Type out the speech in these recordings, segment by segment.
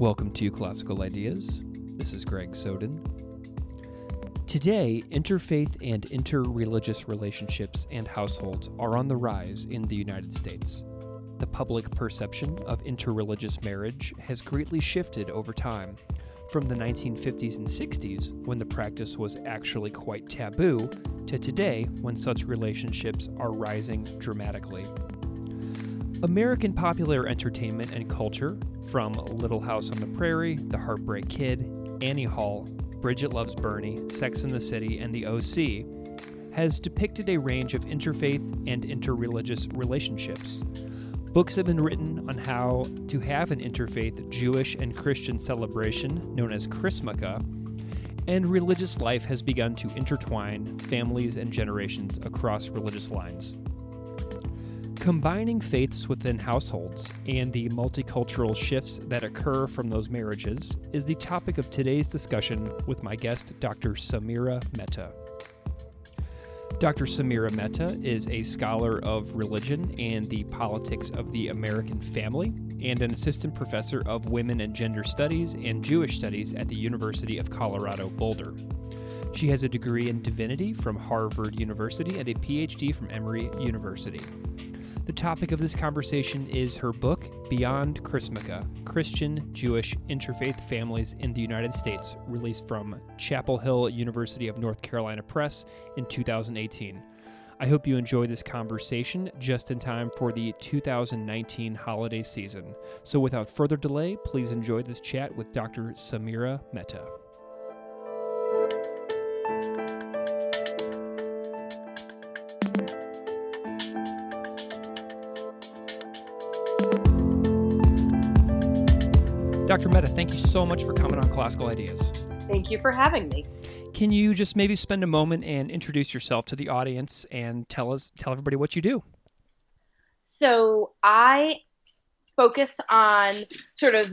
Welcome to Classical Ideas. This is Greg Soden. Today, interfaith and interreligious relationships and households are on the rise in the United States. The public perception of interreligious marriage has greatly shifted over time, from the 1950s and 60s, when the practice was actually quite taboo, to today, when such relationships are rising dramatically. American popular entertainment and culture, from Little House on the Prairie, The Heartbreak Kid, Annie Hall, Bridget Loves Bernie, Sex and the City, and The OC, has depicted a range of interfaith and interreligious relationships. Books have been written on how to have an interfaith Jewish and Christian celebration known as Chrismukkah, and religious life has begun to intertwine families and generations across religious lines. Combining faiths within households and the multicultural shifts that occur from those marriages is the topic of today's discussion with my guest, Dr. Samira Mehta. Dr. Samira Mehta is a scholar of religion and the politics of the American family and an assistant professor of women and gender studies and Jewish studies at the University of Colorado Boulder. She has a degree in divinity from Harvard University and a PhD from Emory University. The topic of this conversation is her book, Beyond Chrismukkah Christian Jewish Interfaith Families in the United States, released from Chapel Hill University of North Carolina Press in 2018. I hope you enjoy this conversation just in time for the 2019 holiday season. So, without further delay, please enjoy this chat with Dr. Samira Mehta. Dr. Mehta, thank you so much for coming on Classical Ideas. Thank you for having me. Can you just maybe spend a moment and introduce yourself to the audience and tell us tell everybody what you do? So, I focus on sort of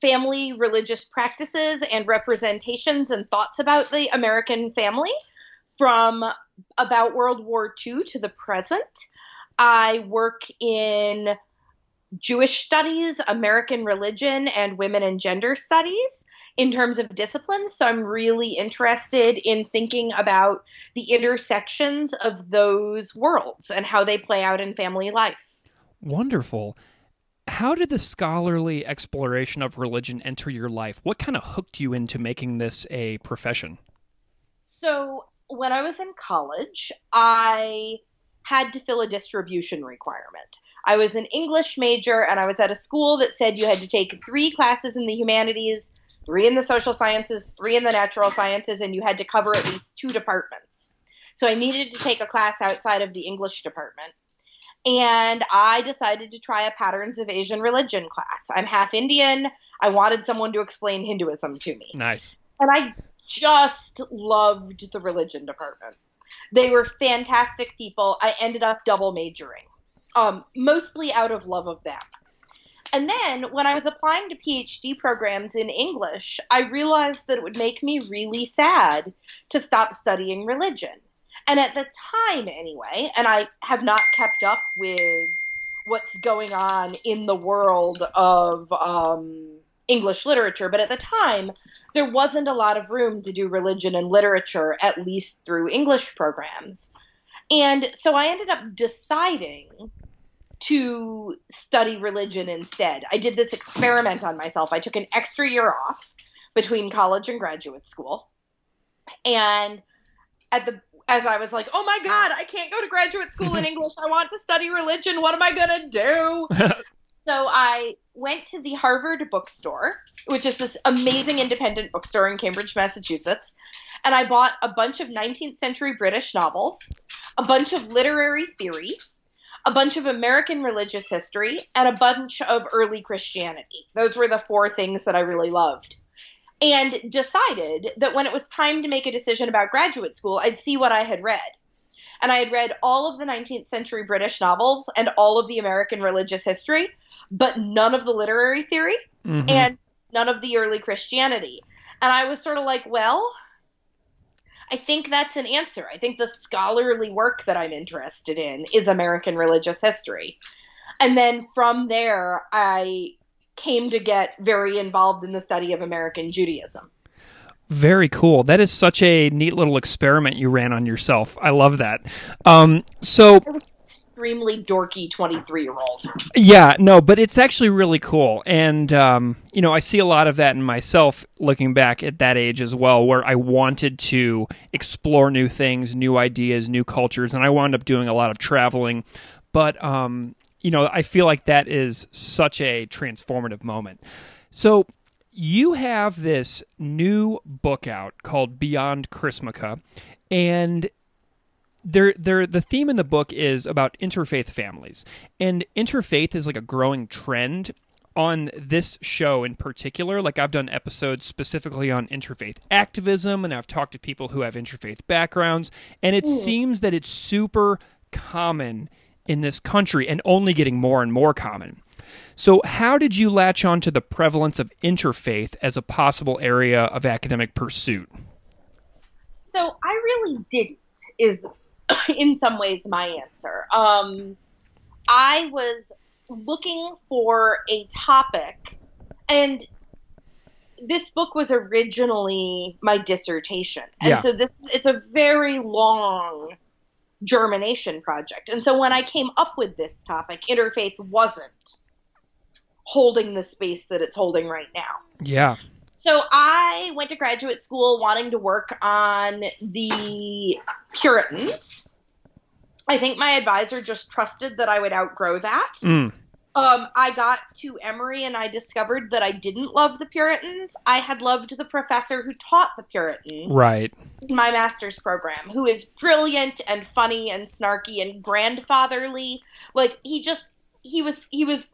family religious practices and representations and thoughts about the American family from about World War II to the present. I work in Jewish studies, American religion, and women and gender studies in terms of disciplines. So I'm really interested in thinking about the intersections of those worlds and how they play out in family life. Wonderful. How did the scholarly exploration of religion enter your life? What kind of hooked you into making this a profession? So, when I was in college, I had to fill a distribution requirement. I was an English major and I was at a school that said you had to take three classes in the humanities, three in the social sciences, three in the natural sciences, and you had to cover at least two departments. So I needed to take a class outside of the English department. And I decided to try a Patterns of Asian Religion class. I'm half Indian. I wanted someone to explain Hinduism to me. Nice. And I just loved the religion department. They were fantastic people. I ended up double majoring um, mostly out of love of them. And then when I was applying to PhD programs in English, I realized that it would make me really sad to stop studying religion. And at the time, anyway, and I have not kept up with what's going on in the world of um, English literature, but at the time, there wasn't a lot of room to do religion and literature, at least through English programs. And so I ended up deciding to study religion instead. I did this experiment on myself. I took an extra year off between college and graduate school. And at the as I was like, "Oh my god, I can't go to graduate school in English. I want to study religion. What am I going to do?" so I went to the Harvard bookstore, which is this amazing independent bookstore in Cambridge, Massachusetts, and I bought a bunch of 19th century British novels, a bunch of literary theory, a bunch of American religious history, and a bunch of early Christianity. Those were the four things that I really loved. And decided that when it was time to make a decision about graduate school, I'd see what I had read. And I had read all of the 19th century British novels and all of the American religious history, but none of the literary theory Mhm. and none of the early Christianity. And I was sort of like, well, I think that's an answer. I think the scholarly work that I'm interested in is American religious history. And then from there, I came to get very involved in the study of American Judaism. Very cool. That is such a neat little experiment you ran on yourself. I love that. Um, so Extremely dorky 23 year old. Yeah, no, but it's actually really cool. And, um, you know, I see a lot of that in myself looking back at that age as well, where I wanted to explore new things, new ideas, new cultures. And I wound up doing a lot of traveling. But, um, you know, I feel like that is such a transformative moment. So you have this new book out called Beyond Chrismukkah. And there there the theme in the book is about interfaith families. And interfaith is like a growing trend on this show in particular. Like i've done episodes specifically on interfaith activism and i've talked to people who have interfaith backgrounds and it hmm. seems that it's super common in this country and only getting more and more common. So how did you latch on to the prevalence of interfaith as a possible area of academic pursuit? So I really didn't, is in some ways my answer. Um, I was looking for a topic, and this book was originally my dissertation. And Yeah. so this it's a very long germination project. And so when I came up with this topic, interfaith wasn't holding the space that it's holding right now. yeah So I went to graduate school wanting to work on the Puritans. I think my advisor just trusted that I would outgrow that. Mm. Um, I got to Emory and I discovered that I didn't love the Puritans. I had loved the professor who taught the Puritans right in my master's program, who is brilliant and funny and snarky and grandfatherly. Like he just he was he was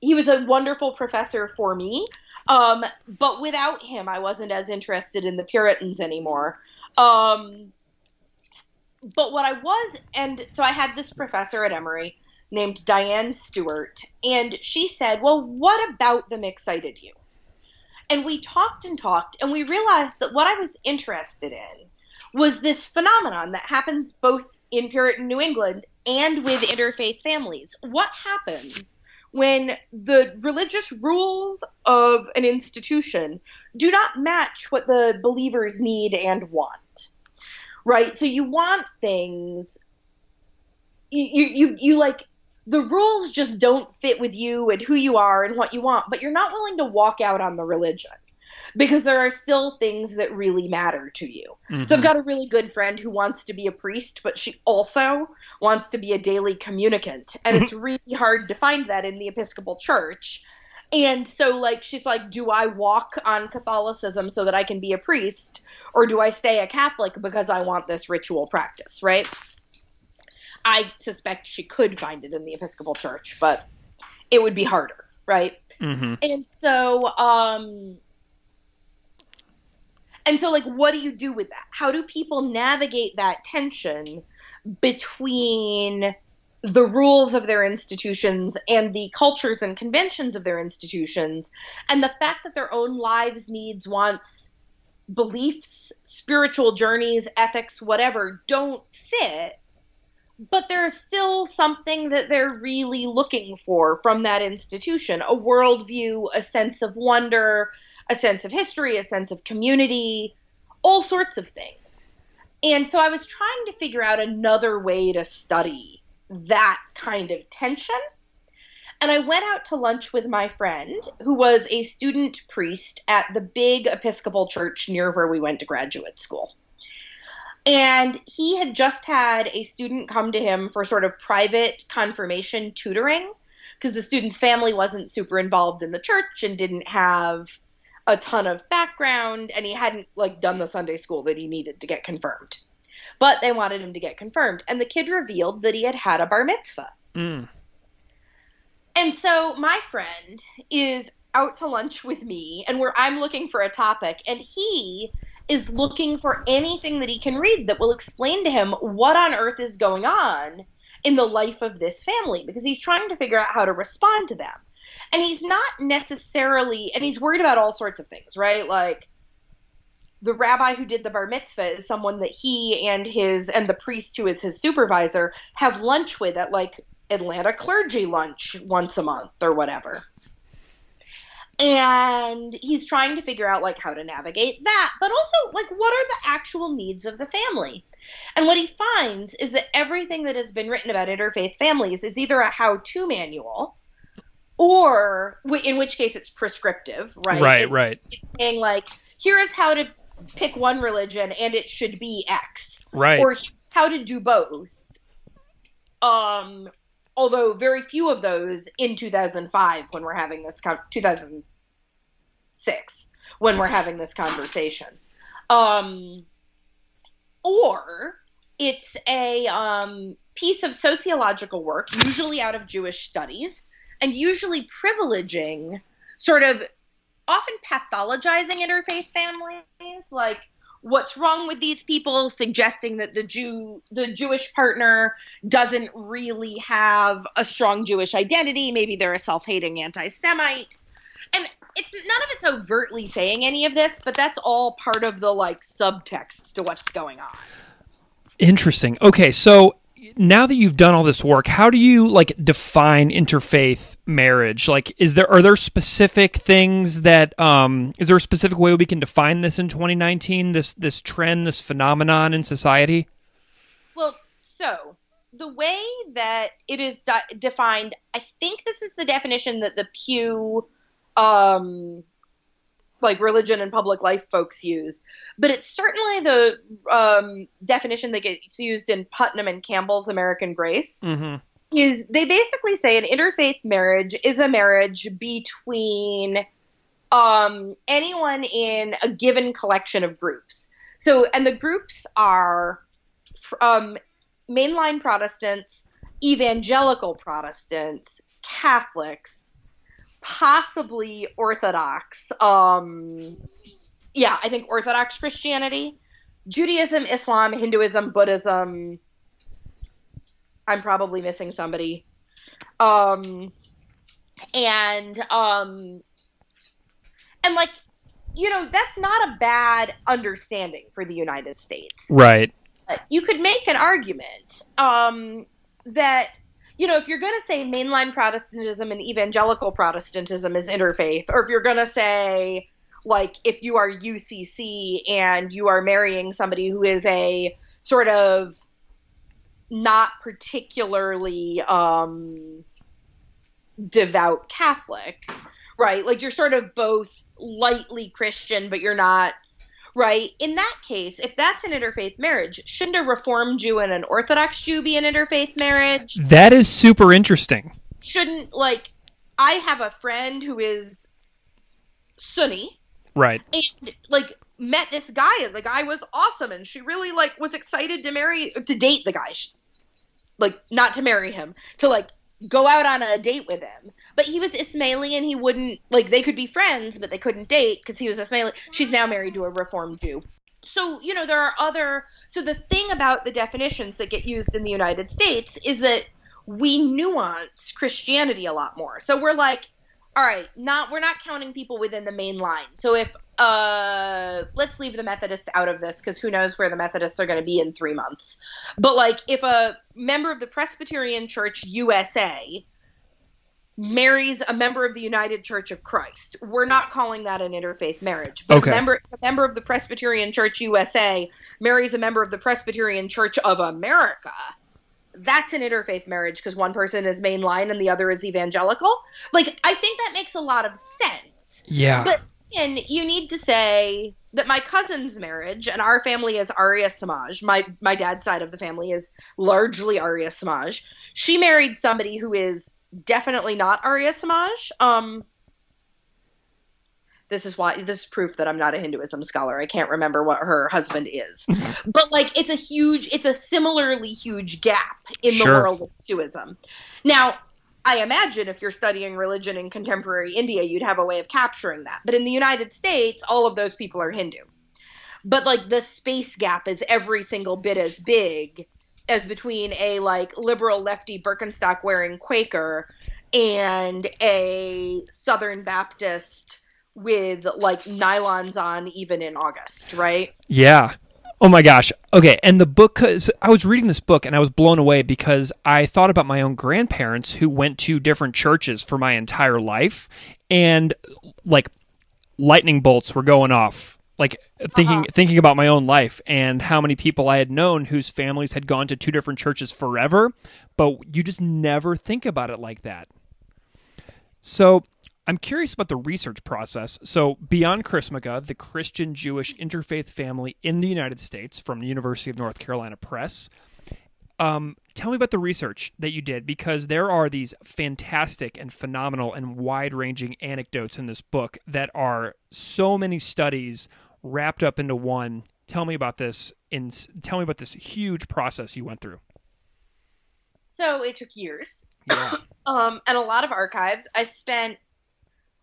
he was a wonderful professor for me. Um, but without him, I wasn't as interested in the Puritans anymore. Um, but what I was, and so I had this professor at Emory named Diane Stewart, and she said, Well, what about them excited you? And we talked and talked, and we realized that what I was interested in was this phenomenon that happens both in Puritan New England and with interfaith families. What happens when the religious rules of an institution do not match what the believers need and want? Right? So you want things you you you, like the rules just don't fit with you and who you are and what you want, but you're not willing to walk out on the religion because there are still things that really matter to you. So I've got a really good friend who wants to be a priest, but she also wants to be a daily communicant. And it's really hard to find that in the Episcopal Church. And so, like, she's like, do I walk on Catholicism so that I can be a priest? Or do I stay a Catholic because I want this ritual practice, right? I suspect she could find it in the Episcopal Church, but it would be harder, right? hmm And so, um, and so, like, what do you do with that? How do people navigate that tension between the rules of their institutions and the cultures and conventions of their institutions, and the fact that their own lives, needs, wants, beliefs, spiritual journeys, ethics, whatever, don't fit? but there's still something that they're really looking for from that institution a worldview, a sense of wonder, a sense of history, a sense of community, all sorts of things. And so I was trying to figure out another way to study that kind of tension. And I went out to lunch with my friend, who was a student priest at the big Episcopal church near where we went to graduate school. And he had just had a student come to him for sort of private confirmation tutoring because the student's family wasn't super involved in the church and didn't have a ton of background and he hadn't like done the Sunday school that he needed to get confirmed. But they wanted him to get confirmed and the kid revealed that he had had a bar mitzvah. Mm. And so my friend is out to lunch with me and where I'm looking for a topic and he is looking for anything that he can read that will explain to him what on earth is going on in the life of this family because he's trying to figure out how to respond to them. And he's not necessarily, and he's worried about all sorts of things, right? Like the rabbi who did the bar mitzvah is someone that he and his, and the priest who is his supervisor have lunch with at like Atlanta clergy lunch once a month or whatever. And he's trying to figure out like how to navigate that, but also like what are the actual needs of the family? And what he finds is that everything that has been written about interfaith families is either a how to manual or, in which case, it's prescriptive, right? Right, it, right. It's saying, like, here is how to pick one religion and it should be X. Right. Or how to do both. Um, although very few of those in 2005 when we're having this con- 2006 when we're having this conversation um, or it's a um, piece of sociological work usually out of jewish studies and usually privileging sort of often pathologizing interfaith families like what's wrong with these people suggesting that the Jew the Jewish partner doesn't really have a strong Jewish identity. Maybe they're a self-hating anti-semite. And it's none of it's overtly saying any of this but that's all part of the like subtext to what's going on. Interesting. Okay, so now that you've done all this work, how do you like define interfaith marriage? Like, is there are there specific things that um is there a specific way we can define this in 2019? This this trend, this phenomenon in society? Well, so the way that it is de- defined, I think this is the definition that the Pew, um, like religion and public life folks use, but it's certainly the um, definition that gets used in Putnam and Campbell's American Grace. Mm-hmm. Is they basically say an interfaith marriage is a marriage between um, anyone in a given collection of groups. So, and the groups are um, mainline Protestants, evangelical Protestants, Catholics, possibly Orthodox. Um, yeah, I think Orthodox Christianity, Judaism, Islam, Hinduism, Buddhism. I'm probably missing somebody. Um, and um, and like you know that's not a bad understanding for the United States Right. you could make an argument um, that you know if you're going to say mainline protestantism and evangelical protestantism is interfaith or if you're going to say like if you are ucc and you are marrying somebody who is a sort of not particularly um, devout catholic right? Like you're sort of both lightly christian but you're not right? In that case, if that's an interfaith marriage, shouldn't a Reformed Jew and an Orthodox Jew be an interfaith marriage? That is super interesting. Shouldn't, like, I have a friend who is Sunni Right. and, like, met this guy, and the guy was awesome, and she really, like, was excited to marry, to date the guy. She- Like, not to marry him, to, like, go out on a date with him. But he was Ismaili and he wouldn't like they could be friends, but they couldn't date because he was Ismaili. She's now married to a Reformed Jew. So, you know, there are other so the thing about the definitions that get used in the United States is that we nuance Christianity a lot more. So we're like, all right, not we're not counting people within the main line. So if uh let's leave the Methodists out of this because who knows where the Methodists are going to be in 3 months. But like if a member of the Presbyterian Church USA marries a member of the United Church of Christ. We're not calling that an interfaith marriage. But Okay. a member a member of the Presbyterian Church USA marries a member of the Presbyterian Church of America. That's an interfaith marriage because one person is mainline and the other is evangelical. Like I think that makes a lot of sense. Yeah. But then you need to say that my cousin's marriage and our family is Arya Samaj. My my dad's side of the family is largely Arya Samaj. She married somebody who is definitely not Arya Samaj. Um, this is why this is proof that I'm not a Hinduism scholar. I can't remember what her husband is, but like it's a huge, it's a similarly huge gap in Sure. the world of Hinduism. Now, I imagine if you're studying religion in contemporary India, you'd have a way of capturing that. But in the United States, all of those people are Hindu. But like the space gap is every single bit as big as between a like liberal lefty Birkenstock wearing Quaker and a Southern Baptist with like nylons on even in August, right? Yeah. Oh my gosh. Okay, and the book cuz I was reading this book and I was blown away because I thought about my own grandparents who went to different churches for my entire life and like lightning bolts were going off like thinking Uh-huh. thinking about my own life and how many people I had known whose families had gone to two different churches forever, but you just never think about it like that. So I'm curious about the research process. So, Beyond Chrismukkah, the Christian Jewish interfaith family in the United States from the University of North Carolina Press. Um, tell me about the research that you did because there are these fantastic and phenomenal and wide ranging anecdotes in this book that are so many studies wrapped up into one. Tell me about this. and tell me about this huge process you went through. So it took years. Yeah. um, and a lot of archives. I spent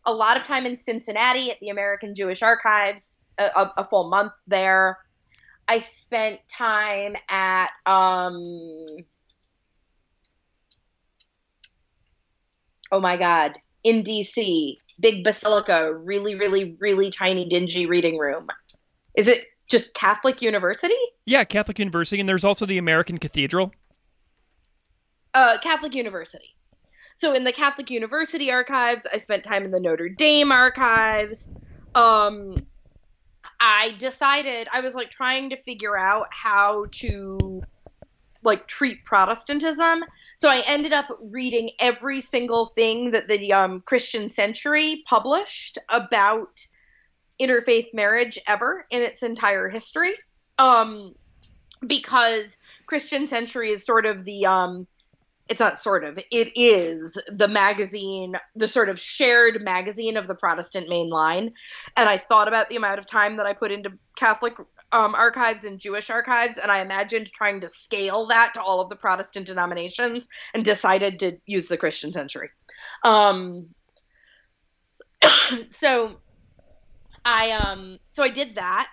a lot of time in Cincinnati at the American Jewish Archives, a, a, a full month there. I spent time at um, oh my god, in DC, big basilica, really, really, really tiny, dingy reading room. Is it just Catholic University? yeah, Catholic University, and there's also the American Cathedral. uh, Catholic University. So in the Catholic University archives, I spent time in the Notre Dame archives. Um, I decided I was like trying to figure out how to like treat Protestantism. So I ended up reading every single thing that the um, Christian Century published about interfaith marriage ever in its entire history. Um, because Christian Century is sort of the um, it's not sort of it is the magazine the sort of shared magazine of the protestant main line. And i thought about the amount of time that i put into catholic um, archives and jewish archives and i imagined trying to scale that to all of the protestant denominations and decided to use the christian century. Um, so i um so i did that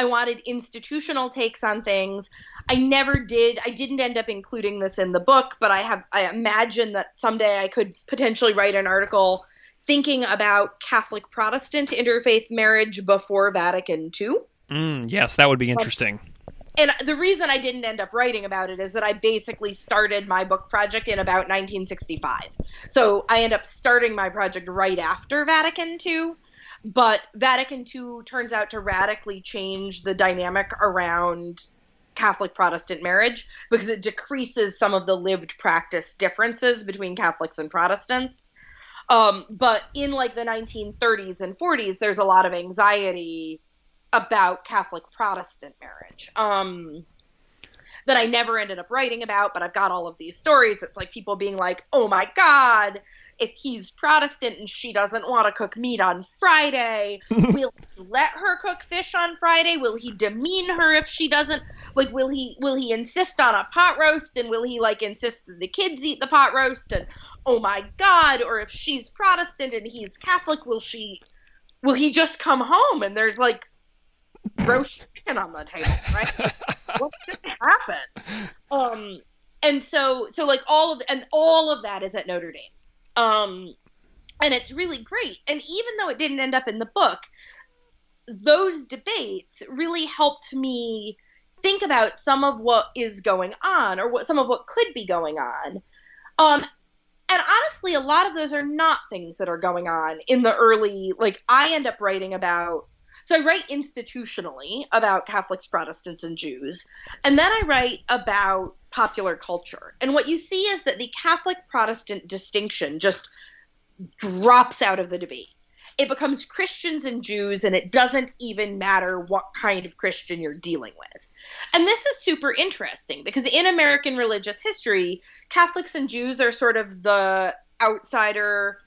I wanted institutional takes on things. I never did. I didn't end up including this in the book, but I have. I imagine that someday I could potentially write an article thinking about Catholic Protestant interfaith marriage before Vatican II. Mm, yes, that would be interesting. And the reason I didn't end up writing about it is that I basically started my book project in about 1965. So I end up starting my project right after Vatican II. But Vatican II turns out to radically change the dynamic around Catholic Protestant marriage because it decreases some of the lived practice differences between Catholics and Protestants. Um, but in like the 1930s and 40s, there's a lot of anxiety about Catholic Protestant marriage. Um, that I never ended up writing about, but I've got all of these stories. It's like people being like, oh my God, if he's Protestant and she doesn't want to cook meat on Friday, will he let her cook fish on Friday? Will he demean her if she doesn't? Like, will he will he insist on a pot roast and will he like insist that the kids eat the pot roast? And oh my God, or if she's Protestant and he's Catholic, will she will he just come home and there's like roast chicken on the table, right? What's gonna happen? Um, and so, so like all of, and all of that is at Notre Dame. Um, and it's really great. And even though it didn't end up in the book, those debates really helped me think about some of what is going on or what some of what could be going on. Um, and honestly, a lot of those are not things that are going on in the early, like, I end up writing about so I write institutionally about Catholics, Protestants, and Jews, and then I write about popular culture. And what you see is that the Catholic Protestant distinction just drops out of the debate. It becomes Christians and Jews, and it doesn't even matter what kind of Christian you're dealing with. And this is super interesting because in American religious history, Catholics and Jews are sort of the outsider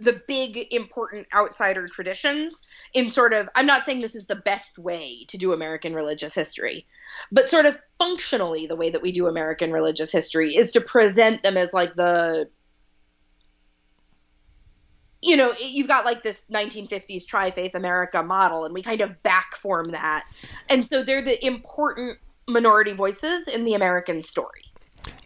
the big important outsider traditions in sort of I'm not saying this is the best way to do American religious history, but sort of functionally the way that we do American religious history is to present them as like the you know, you've got like this 1950s tri faith America model, and we kind of backform that. And so they're the important minority voices in the American story.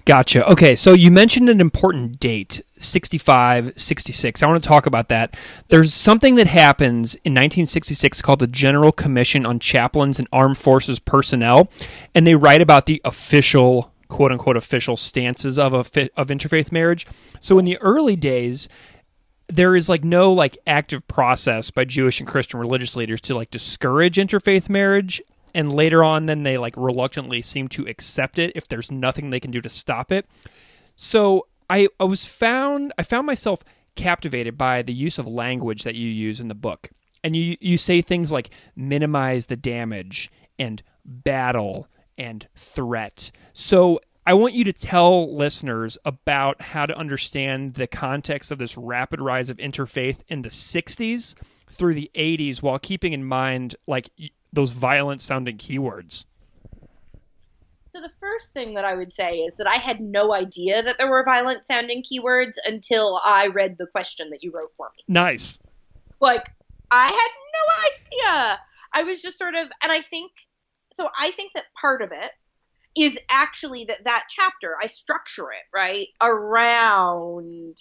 Gotcha. Okay, so you mentioned an important date, 65, 66. I want to talk about that. There's something that happens in 1966 called the General Commission on Chaplains and Armed Forces Personnel, and they write about the official quote unquote official stances of a of interfaith marriage. So in the early days, there is like no like active process by Jewish and Christian religious leaders to like discourage interfaith marriage and later on then they like reluctantly seem to accept it if there's nothing they can do to stop it. So I, I was found I found myself captivated by the use of language that you use in the book. And you you say things like minimize the damage and battle and threat. So I want you to tell listeners about how to understand the context of this rapid rise of interfaith in the 60s through the 80s while keeping in mind like those violent sounding keywords. So the first thing that I would say is that I had no idea that there were violent sounding keywords until I read the question that you wrote for me. Nice. Like I had no idea. I was just sort of and I think so I think that part of it is actually that that chapter I structure it right around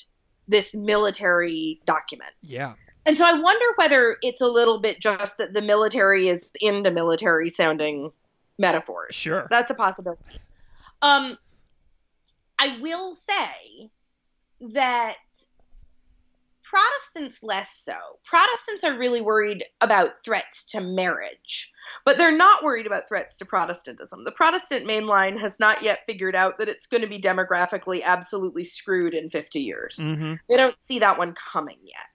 this military document. Yeah. And so I wonder whether it's a little bit just that the military is into military sounding metaphors. Sure. That's a possibility. Um I will say that Protestants less so. Protestants are really worried about threats to marriage, but they're not worried about threats to Protestantism. The Protestant mainline has not yet figured out that it's going to be demographically absolutely screwed in 50 years. Mm-hmm. They don't see that one coming yet.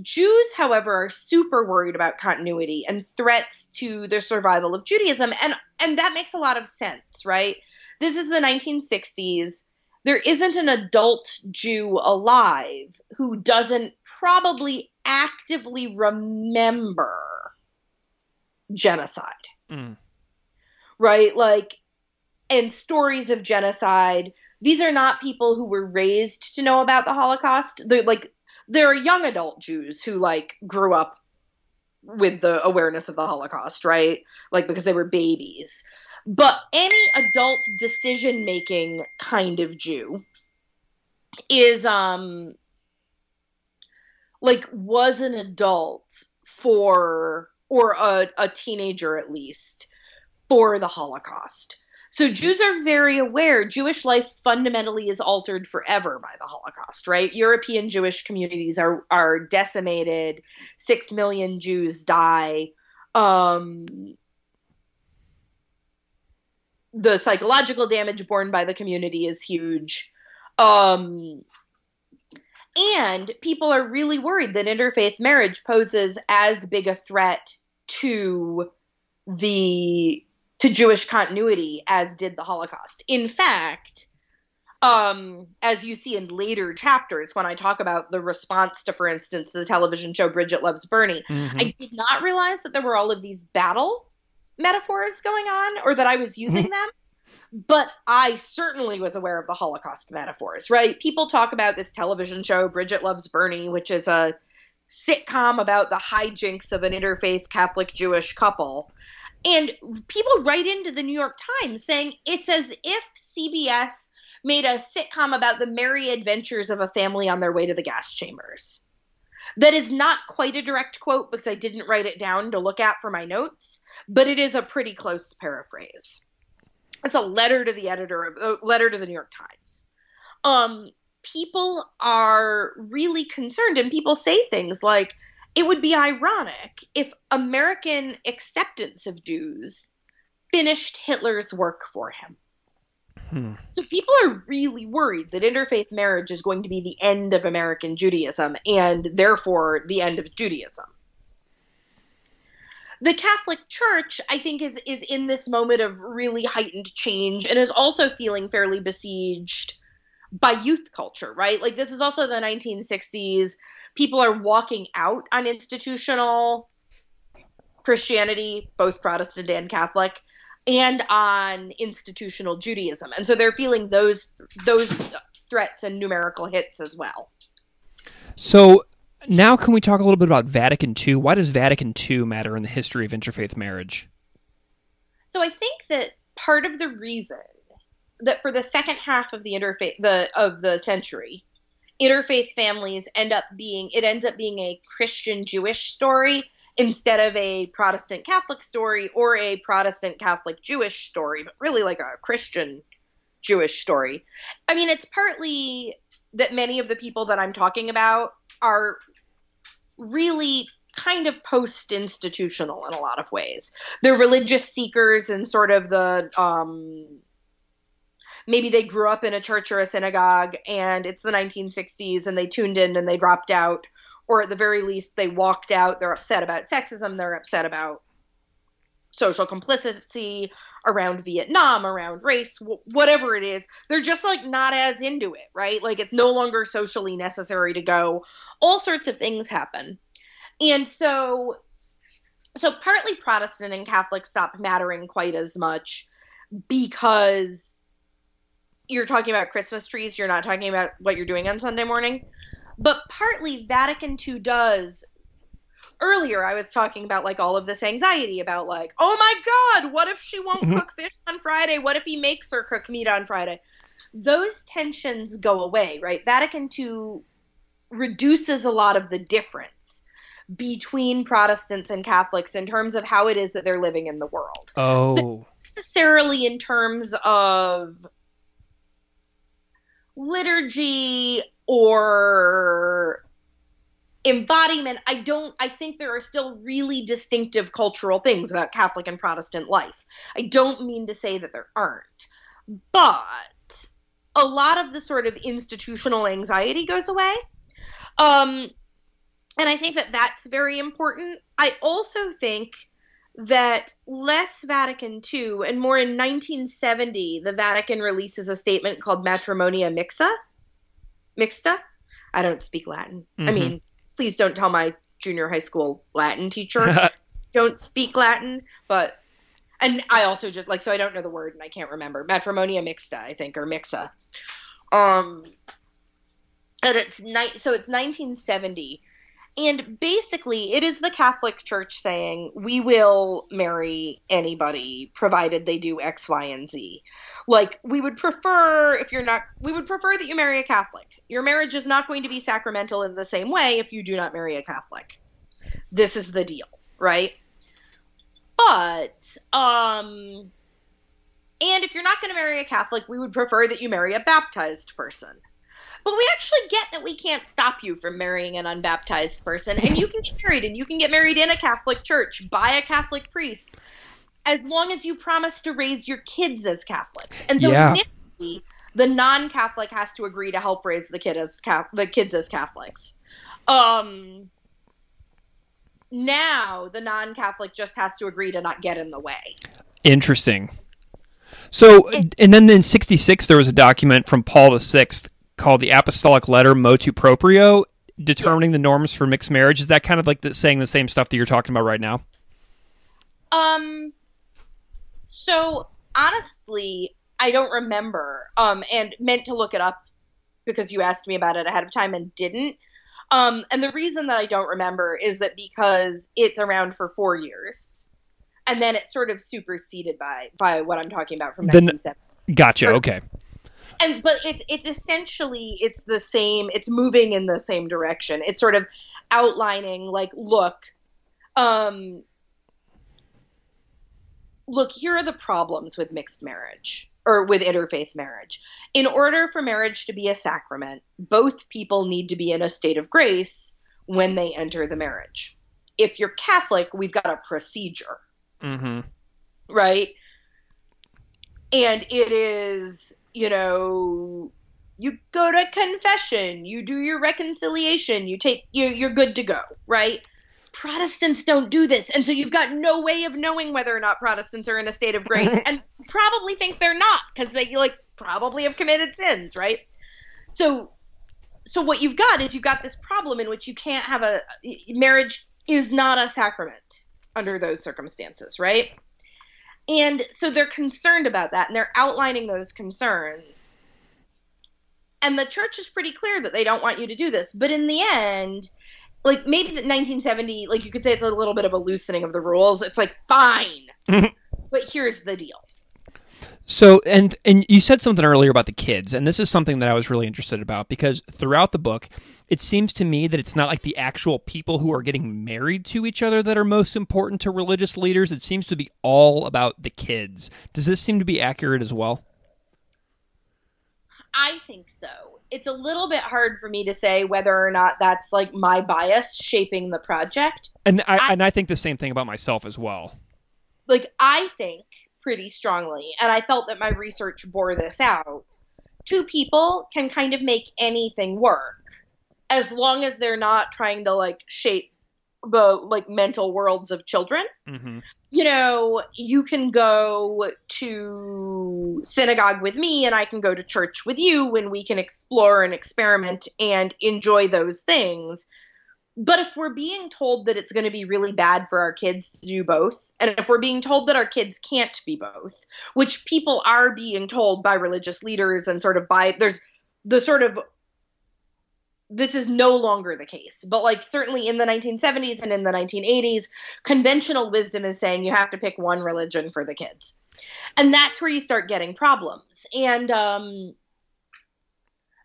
Jews, however, are super worried about continuity and threats to the survival of Judaism, and and that makes a lot of sense, right? This is the 1960s there isn't an adult Jew alive who doesn't probably actively remember genocide. Mm. Right? Like, and stories of genocide. These are not people who were raised to know about the Holocaust. They're like, there are young adult Jews who like grew up with the awareness of the Holocaust, right? Like because they were babies. But any adult decision making kind of Jew is um like was an adult for or a, a teenager at least for the Holocaust. So Jews are very aware Jewish life fundamentally is altered forever by the Holocaust, right? European Jewish communities are are decimated. 6 million Jews die. Um the psychological damage borne by the community is huge. Um, and people are really worried that interfaith marriage poses as big a threat to the to Jewish continuity as did the Holocaust. In fact, um, as you see in later chapters when I talk about the response to, for instance, the television show Bridget Loves Bernie, Mhm. I did not realize that there were all of these battle metaphors going on or that I was using them. But I certainly was aware of the Holocaust metaphors, right? People talk about this television show, Bridget Loves Bernie, which is a sitcom about the hijinks of an interfaith Catholic Jewish couple. And people write into the New York Times saying it's as if CBS made a sitcom about the merry adventures of a family on their way to the gas chambers. That is not quite a direct quote because I didn't write it down to look at for my notes, but it is a pretty close paraphrase. It's a letter to the editor of a letter to the New York Times. Um, people are really concerned, and people say things like, "It would be ironic if American acceptance of Jews finished Hitler's work for him." Hmm. So people are really worried that interfaith marriage is going to be the end of American Judaism and therefore the end of Judaism. The Catholic Church, I think, is is in this moment of really heightened change and is also feeling fairly besieged by youth culture, right? Like this is also the 1960s. People are walking out on institutional Christianity, both Protestant and Catholic, and on institutional Judaism. And so they're feeling those those threats and numerical hits as well. So now can we talk a little bit about Vatican II? Why does Vatican II matter in the history of interfaith marriage? So I think that part of the reason that for the second half of the interfaith the of the century, interfaith families end up being it ends up being a Christian Jewish story instead of a Protestant Catholic story or a Protestant Catholic Jewish story, but really like a Christian Jewish story. I mean, it's partly that many of the people that I'm talking about are really kind of post institutional in a lot of ways. They're religious seekers and sort of the um, maybe they grew up in a church or a synagogue and it's the 1960s and they tuned in and they dropped out or at the very least they walked out they're upset about sexism they're upset about social complicity around vietnam around race whatever it is they're just like not as into it right? Like it's no longer socially necessary to go. All sorts of things happen. And so so partly protestant and catholic stopped mattering quite as much because you're talking about Christmas trees, you're not talking about what you're doing on Sunday morning. But partly Vatican II does. Earlier, I was talking about like all of this anxiety about like, oh my God, what if she won't mm-hmm. cook fish on Friday? What if he makes her cook meat on Friday? Those tensions go away, right? Vatican II reduces a lot of the difference between Protestants and Catholics in terms of how it is that they're living in the world. Oh. necessarily in terms of liturgy or embodiment i don't i think there are still really distinctive cultural things about catholic and protestant life. I don't mean to say that there aren't but a lot of the sort of institutional anxiety goes away. Um and i think that that's very important. I also think that less Vatican II and more in 1970, the Vatican releases a statement called Matrimonia Mixa. Mixta? I don't speak Latin. Mm-hmm. I mean, please don't tell my junior high school Latin teacher don't speak Latin, but and I also just like so I don't know the word and I can't remember. Matrimonia mixta, I think, or mixa. Um and it's ni- so it's 1970 and basically, it is the Catholic Church saying, we will marry anybody provided they do X, Y, and Z. Like, we would prefer, if you're not, we would prefer that you marry a Catholic. Your marriage is not going to be sacramental in the same way if you do not marry a Catholic. This is the deal, right? But, um, and if you're not going to marry a Catholic, we would prefer that you marry a baptized person. But we actually get that we can't stop you from marrying an unbaptized person, and you can get married, and you can get married in a Catholic church by a Catholic priest, as long as you promise to raise your kids as Catholics. And so yeah. initially, the non-Catholic has to agree to help raise the kid as the kids as Catholics. Um, now the non-Catholic just has to agree to not get in the way. Interesting. So, and then in '66 there was a document from Paul VI called the Apostolic Letter Motu Proprio, determining the norms for mixed marriage. Is that kind of like the, saying the same stuff that you're talking about right now? Um. So honestly, I don't remember. Um, and meant to look it up because you asked me about it ahead of time and didn't. Um, and the reason that I don't remember is that because it's around for four years, and then it's sort of superseded by by what I'm talking about from 1970. Gotcha. okay and but it's it's essentially it's the same it's moving in the same direction. It's sort of outlining like look um look here are the problems with mixed marriage or with interfaith marriage. In order for marriage to be a sacrament both people need to be in a state of grace when they enter the marriage. If you're catholic we've got a procedure. Mm-hmm. right? And it is you know, you go to confession, you do your reconciliation, you take you you're good to go, right? Protestants don't do this, and so you've got no way of knowing whether or not Protestants are in a state of grace, and probably think they're not because they like probably have committed sins, right? so so what you've got is you've got this problem in which you can't have a marriage is not a sacrament under those circumstances, right? And so they're concerned about that and they're outlining those concerns. And the church is pretty clear that they don't want you to do this. But in the end, like maybe the 1970, like you could say it's a little bit of a loosening of the rules. It's like, fine. but here's the deal. So and and you said something earlier about the kids, and this is something that I was really interested about because throughout the book, it seems to me that it's not like the actual people who are getting married to each other that are most important to religious leaders. It seems to be all about the kids. Does this seem to be accurate as well? I think so. It's a little bit hard for me to say whether or not that's like my bias shaping the project. And I, I and I think the same thing about myself as well. Like I think pretty strongly, and I felt that my research bore this out. Two people can kind of make anything work as long as they're not trying to like shape the like mental worlds of children. Mm-hmm. You know, you can go to synagogue with me and I can go to church with you and we can explore and experiment and enjoy those things. But if we're being told that it's going to be really bad for our kids to do both, and if we're being told that our kids can't be both, which people are being told by religious leaders and sort of by there's the sort of this is no longer the case. But like certainly in the 1970s and in the 1980s, conventional wisdom is saying you have to pick one religion for the kids. And that's where you start getting problems. And um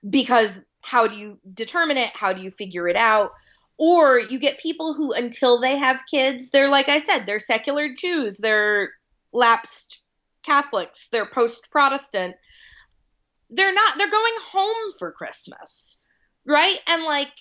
because how do you determine it? How do you figure it out? Or you get people who until they have kids, they're like I said, they're secular Jews, they're lapsed Catholics, they're post-Protestant. They're not they're going home for Christmas right? And like,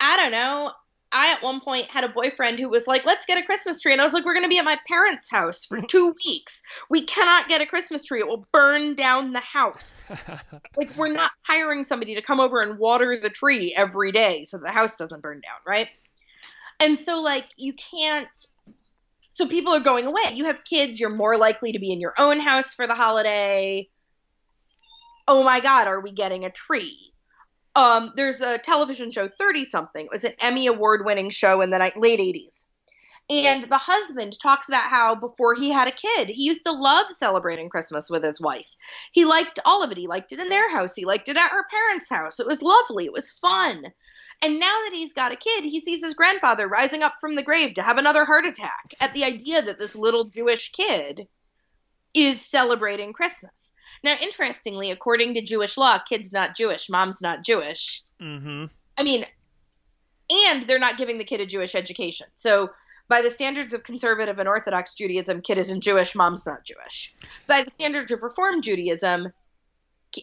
I don't know. I at one point had a boyfriend who was like, "Let's get a Christmas tree," and I was like, "We're going to be at my parents' house for two weeks. We cannot get a Christmas tree; it will burn down the house. like, we're not hiring somebody to come over and water the tree every day so the house doesn't burn down, right?" And so, like, you can't. So people are going away. You have kids; you're more likely to be in your own house for the holiday. Oh my God, are we getting a tree? Um, there's a television show, 30 something. It was an Emmy award winning show in the late 80s. And the husband talks about how before he had a kid, he used to love celebrating Christmas with his wife. He liked all of it. He liked it in their house, he liked it at her parents' house. It was lovely, it was fun. And now that he's got a kid, he sees his grandfather rising up from the grave to have another heart attack at the idea that this little Jewish kid is celebrating Christmas. Now, interestingly, according to Jewish law, kid's not Jewish, mom's not Jewish. Mm-hmm. I mean, and they're not giving the kid a Jewish education. So, by the standards of conservative and Orthodox Judaism, kid isn't Jewish, mom's not Jewish. By the standards of Reform Judaism,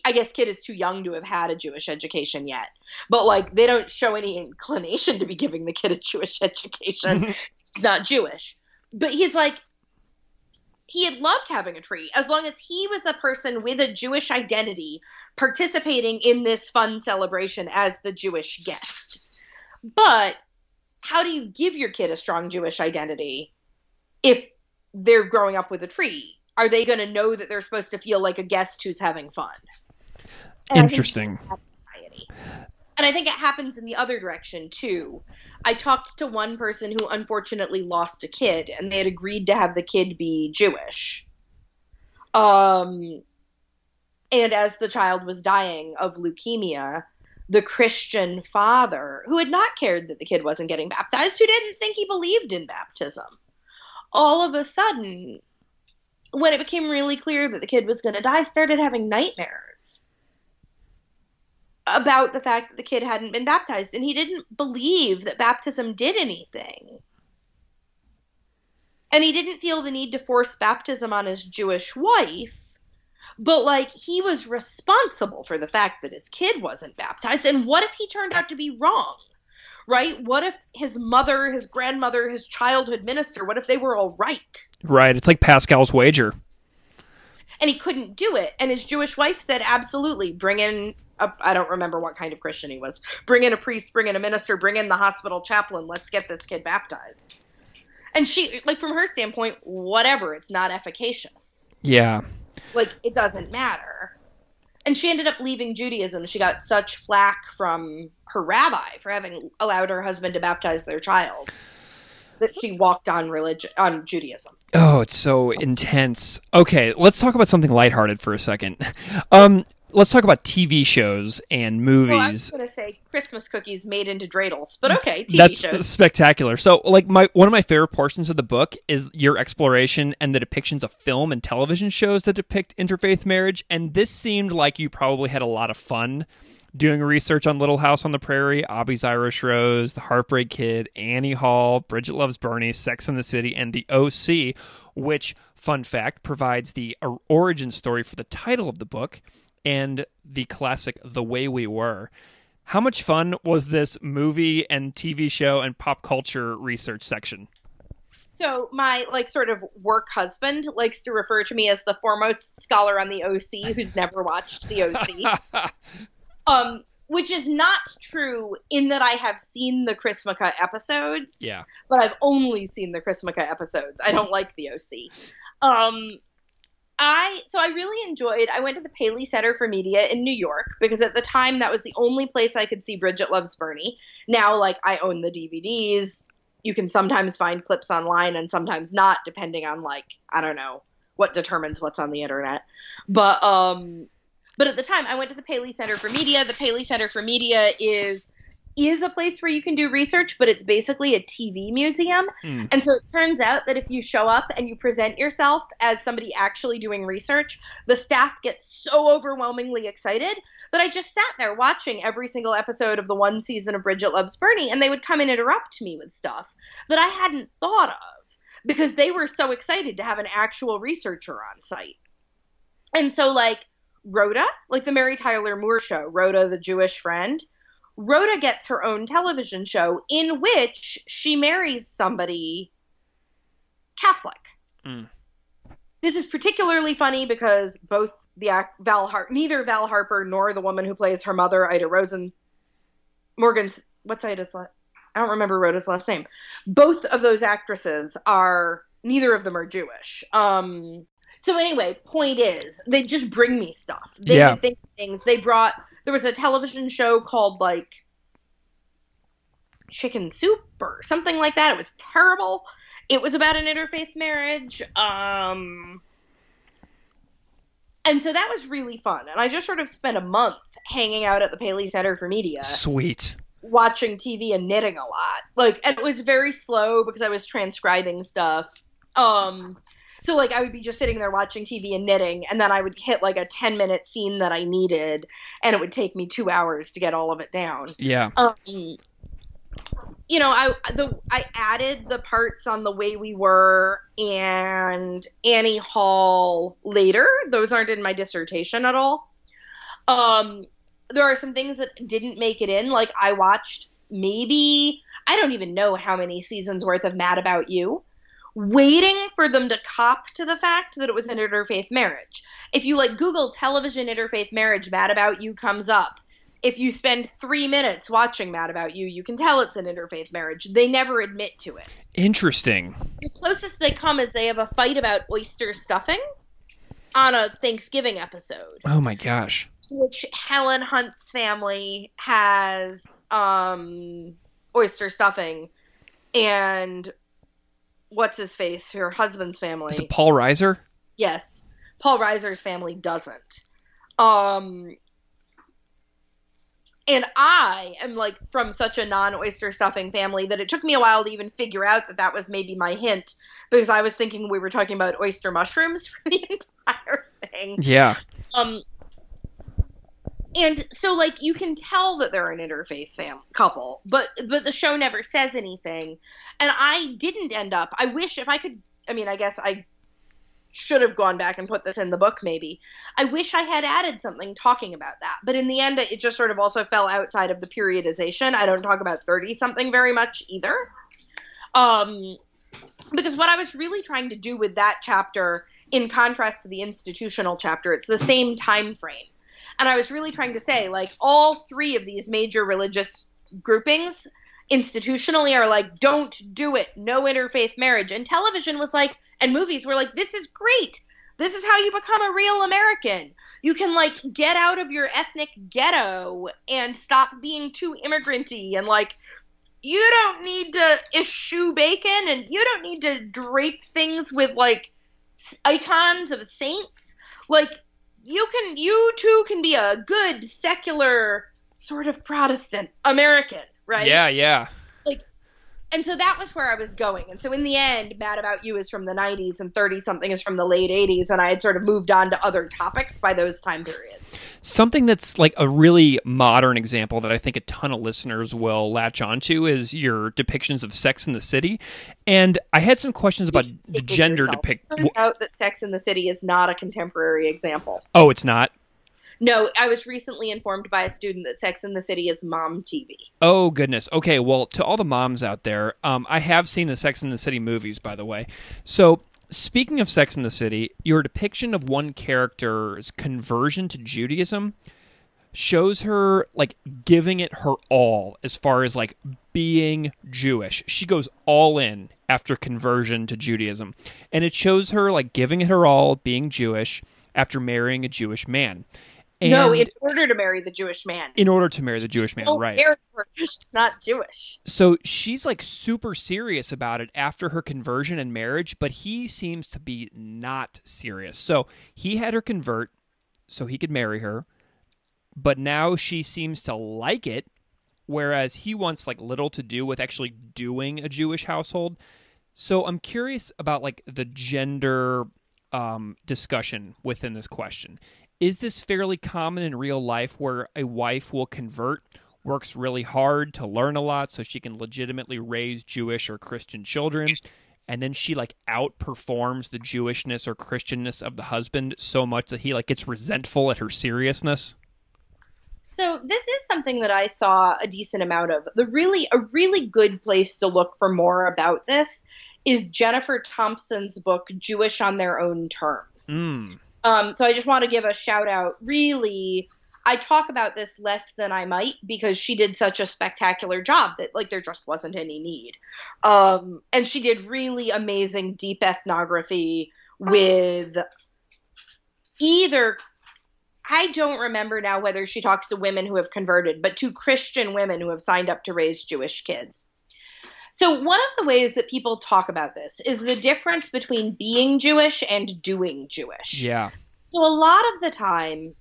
I guess kid is too young to have had a Jewish education yet. But like they don't show any inclination to be giving the kid a Jewish education. he's not Jewish. But he's like he had loved having a tree as long as he was a person with a Jewish identity participating in this fun celebration as the Jewish guest. But how do you give your kid a strong Jewish identity if they're growing up with a tree? Are they going to know that they're supposed to feel like a guest who's having fun? And Interesting. And I think it happens in the other direction too. I talked to one person who unfortunately lost a kid, and they had agreed to have the kid be Jewish. Um, and as the child was dying of leukemia, the Christian father, who had not cared that the kid wasn't getting baptized, who didn't think he believed in baptism, all of a sudden, when it became really clear that the kid was going to die, started having nightmares about the fact that the kid hadn't been baptized and he didn't believe that baptism did anything. And he didn't feel the need to force baptism on his Jewish wife, but like he was responsible for the fact that his kid wasn't baptized. And what if he turned out to be wrong? Right? What if his mother, his grandmother, his childhood minister, what if they were all right? Right. It's like Pascal's wager. And he couldn't do it. And his Jewish wife said, absolutely, bring in I don't remember what kind of Christian he was. Bring in a priest, bring in a minister, bring in the hospital chaplain. Let's get this kid baptized. And she, like, from her standpoint, whatever. It's not efficacious. Yeah. Like, it doesn't matter. and she ended up leaving Judaism. She got such flack from her rabbi for having allowed her husband to baptize their child that she walked on religion on Judaism. Oh, it's so intense. Okay, let's talk about something lighthearted for a second. Um, let's talk about TV shows and movies. Well, I was going to say Christmas cookies made into dreidels, but okay, TV That's shows. spectacular. So, like my one of my favorite portions of the book is your exploration and the depictions of film and television shows that depict interfaith marriage, and this seemed like you probably had a lot of fun doing research on Little House on the Prairie, Abie's Irish Rose, The Heartbreak Kid, Annie Hall, Bridget Loves Bernie, Sex and the City, and The OC, which, fun fact, provides the origin story for the title of the book and the classic The Way We Were. How much fun was this movie and TV show and pop culture research section? So my like sort of work husband likes to refer to me as the foremost scholar on the OC who's never watched the OC. um which is not true in that I have seen the Chrismukkah episodes. Yeah. But I've only seen the Chrismukkah episodes. I don't like the OC. Um I so I really enjoyed. I went to the Paley Center for Media in New York because at the time that was the only place I could see Bridget Loves Bernie. Now, like I own the DVDs. You can sometimes find clips online and sometimes not, depending on like I don't know what determines what's on the internet. But um, but at the time I went to the Paley Center for Media. The Paley Center for Media is is a place where you can do research, but it's basically a TV museum. Mm. And so it turns out that if you show up and you present yourself as somebody actually doing research, the staff gets so overwhelmingly excited that I just sat there watching every single episode of the one season of Bridget Loves Bernie, and they would come and interrupt me with stuff that I hadn't thought of because they were so excited to have an actual researcher on site. And so, like, Rhoda, like the Mary Tyler Moore show, Rhoda the Jewish friend, Rhoda gets her own television show in which she marries somebody Catholic. Mm. This is particularly funny because both the act, Val Har- neither Val Harper nor the woman who plays her mother, Ida Rosen, Morgan's what's Ida's last? I don't remember Rhoda's last name. Both of those actresses are neither of them are Jewish. Um, so anyway, point is, they just bring me stuff. They yeah. think things. They brought there was a television show called like Chicken Soup or something like that. It was terrible. It was about an interfaith marriage. Um and so that was really fun. And I just sort of spent a month hanging out at the Paley Center for Media. Sweet. Watching TV and knitting a lot. Like and it was very slow because I was transcribing stuff. Um so like I would be just sitting there watching TV and knitting, and then I would hit like a ten minute scene that I needed, and it would take me two hours to get all of it down. Yeah. Um, you know, I the I added the parts on the way we were and Annie Hall later. Those aren't in my dissertation at all. Um, there are some things that didn't make it in. Like I watched maybe I don't even know how many seasons worth of Mad About You waiting for them to cop to the fact that it was an interfaith marriage. If you like Google television interfaith marriage, Mad About You comes up. If you spend three minutes watching Mad About You, you can tell it's an interfaith marriage. They never admit to it. Interesting. The closest they come is they have a fight about oyster stuffing on a Thanksgiving episode. Oh my gosh. Which Helen Hunt's family has um, oyster stuffing and what's his face, her husband's family. Is it Paul Reiser? Yes. Paul Reiser's family doesn't. Um and I am like from such a non oyster stuffing family that it took me a while to even figure out that that was maybe my hint because I was thinking we were talking about oyster mushrooms for the entire thing. Yeah. Um, and so like you can tell that they're an interfaith fam couple but but the show never says anything. And i didn't end up i wish if i could i mean i guess i should have gone back and put this in the book maybe. I wish i had added something talking about that. But in the end it just sort of also fell outside of the periodization. I don't talk about 30 something very much either. Um because what i was really trying to do with that chapter in contrast to the institutional chapter it's the same time frame and I was really trying to say, like, all three of these major religious groupings institutionally are like, don't do it, no interfaith marriage. And television was like, and movies were like, this is great. This is how you become a real American. You can like get out of your ethnic ghetto and stop being too immigranty and like you don't need to eschew bacon and you don't need to drape things with like icons of saints. Like you can you too can be a good secular sort of Protestant American, right? Yeah, yeah and so that was where I was going. And so in the end, Mad About You is from the 90s and 30 something is from the late 80s. And I had sort of moved on to other topics by those time periods. Something that's like a really modern example that I think a ton of listeners will latch onto is your depictions of Sex in the City. And I had some questions about the gender depiction. Turns out that Sex in the City is not a contemporary example. Oh, it's not? No, I was recently informed by a student that Sex in the City is mom TV. Oh goodness. Okay, well, to all the moms out there, um, I have seen the Sex in the City movies, by the way. So, speaking of Sex in the City, your depiction of one character's conversion to Judaism shows her like giving it her all as far as like being Jewish. She goes all in after conversion to Judaism, and it shows her like giving it her all, being Jewish after marrying a Jewish man. And no, in order to marry the Jewish man. In order to marry the Jewish man, right? She's not Jewish. So she's like super serious about it after her conversion and marriage, but he seems to be not serious. So he had her convert so he could marry her, but now she seems to like it, whereas he wants like little to do with actually doing a Jewish household. So I'm curious about like the gender um, discussion within this question is this fairly common in real life where a wife will convert, works really hard to learn a lot so she can legitimately raise Jewish or Christian children? and then she like outperforms the Jewishness or Christianness of the husband so much that he like gets resentful at her seriousness. So this is something that I saw a decent amount of. The really a really good place to look for more about this is Jennifer Thompson's book Jewish on Their Own Terms. Mm. Um, so I just want to give a shout out. Really, I talk about this less than I might because she did such a spectacular job that like there just wasn't any need. Um, and she did really amazing deep ethnography with either I don't remember now whether she talks to women who have converted, but to Christian women who have signed up to raise Jewish kids. So, one of the ways that people talk about this is the difference between being Jewish and doing Jewish. Yeah. So, a lot of the time,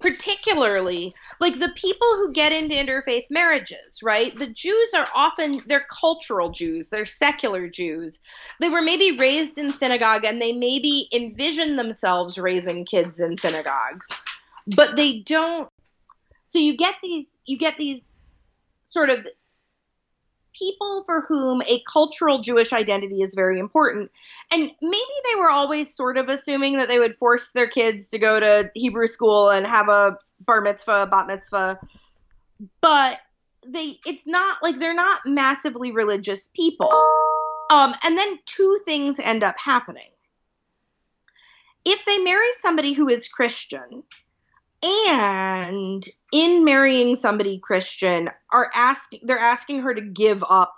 particularly like the people who get into interfaith marriages, right? The Jews are often they're cultural Jews, they're secular Jews. They were maybe raised in synagogue and they maybe envision themselves raising kids in synagogues. But they don't so you get these you get these sort of people for whom a cultural Jewish identity is very important. And maybe they were always sort of assuming that they would force their kids to go to Hebrew school and have a bar mitzvah, bat mitzvah. But they it's not like they're not massively religious people. Um, and then two things end up happening. If they marry somebody who is Christian, and in marrying somebody Christian are asking they're asking her to give up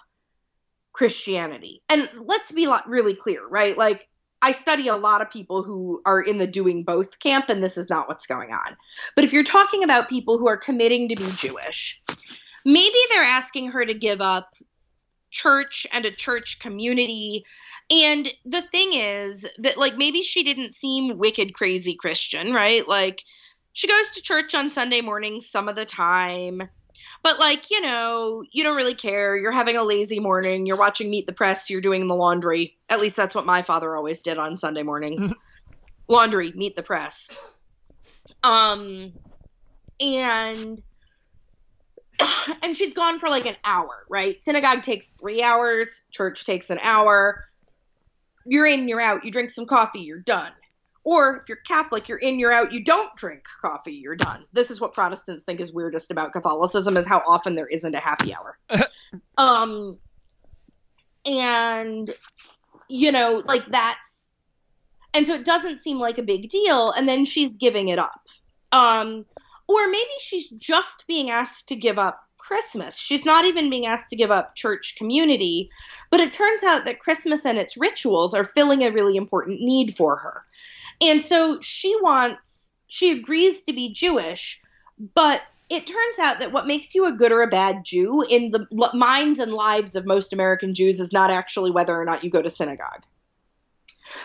Christianity. And let's be really clear, right? Like I study a lot of people who are in the doing both camp and this is not what's going on. But if you're talking about people who are committing to be Jewish, maybe they're asking her to give up church and a church community and the thing is that like maybe she didn't seem wicked crazy Christian, right? Like she goes to church on Sunday mornings some of the time. But like, you know, you don't really care. You're having a lazy morning, you're watching Meet the Press, you're doing the laundry. At least that's what my father always did on Sunday mornings. laundry, Meet the Press. Um and and she's gone for like an hour, right? Synagogue takes 3 hours, church takes an hour. You're in, you're out, you drink some coffee, you're done. Or if you're Catholic, you're in, you're out, you don't drink coffee, you're done. This is what Protestants think is weirdest about Catholicism is how often there isn't a happy hour. um and you know, like that's and so it doesn't seem like a big deal and then she's giving it up. Um or maybe she's just being asked to give up Christmas. She's not even being asked to give up church community, but it turns out that Christmas and its rituals are filling a really important need for her. And so she wants, she agrees to be Jewish, but it turns out that what makes you a good or a bad Jew in the minds and lives of most American Jews is not actually whether or not you go to synagogue.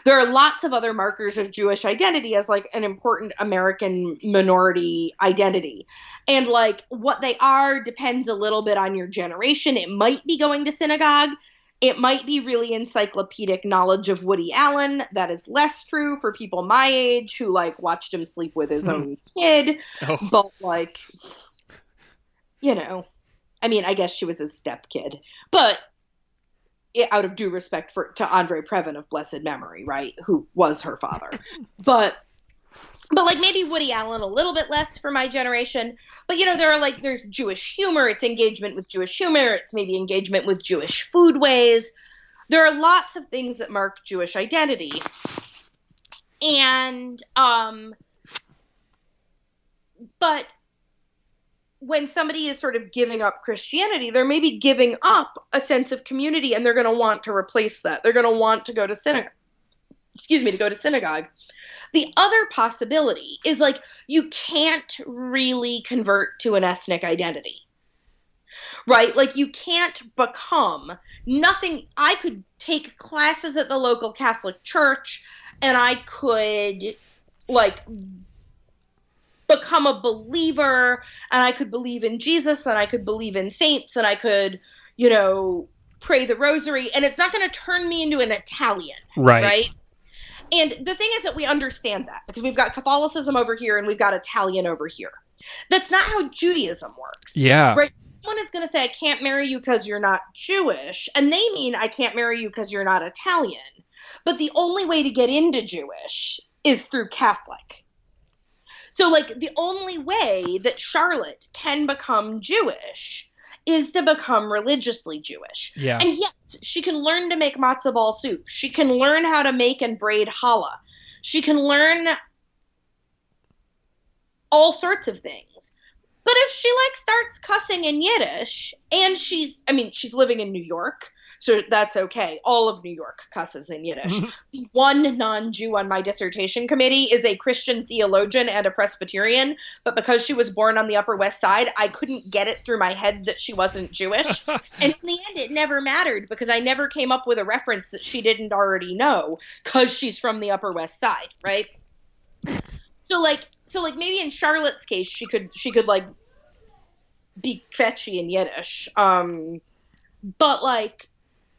There are lots of other markers of Jewish identity as like an important American minority identity. And like what they are depends a little bit on your generation. It might be going to synagogue. It might be really encyclopedic knowledge of Woody Allen. That is less true for people my age who like watched him sleep with his own hmm. kid. Oh. But like, you know, I mean, I guess she was his step kid, but out of due respect for to Andre Previn of blessed memory, right, who was her father, but but like maybe Woody Allen a little bit less for my generation. But you know, there are like there's Jewish humor, it's engagement with Jewish humor, it's maybe engagement with Jewish foodways. There are lots of things that mark Jewish identity. And um but when somebody is sort of giving up Christianity, they're maybe giving up a sense of community and they're going to want to replace that. They're going to want to go to synagogue. Excuse me, to go to synagogue. The other possibility is like you can't really convert to an ethnic identity. Right? Like you can't become nothing. I could take classes at the local Catholic church and I could like become a believer and I could believe in Jesus and I could believe in saints and I could, you know, pray the rosary and it's not going to turn me into an Italian. Right. Right. And the thing is that we understand that because we've got Catholicism over here and we've got Italian over here. That's not how Judaism works. Yeah. Right. Someone is going to say, I can't marry you because you're not Jewish. And they mean, I can't marry you because you're not Italian. But the only way to get into Jewish is through Catholic. So, like, the only way that Charlotte can become Jewish is to become religiously Jewish. Yeah. And yes, she can learn to make matzo ball soup. She can learn how to make and braid challah. She can learn all sorts of things. But if she like starts cussing in Yiddish and she's I mean, she's living in New York, so that's okay. All of New York cusses in Yiddish. the one non Jew on my dissertation committee is a Christian theologian and a Presbyterian, but because she was born on the Upper West Side, I couldn't get it through my head that she wasn't Jewish. and in the end, it never mattered because I never came up with a reference that she didn't already know because she's from the Upper West Side, right? So, like, so like maybe in Charlotte's case, she could she could like be fetchy in Yiddish. Um, but like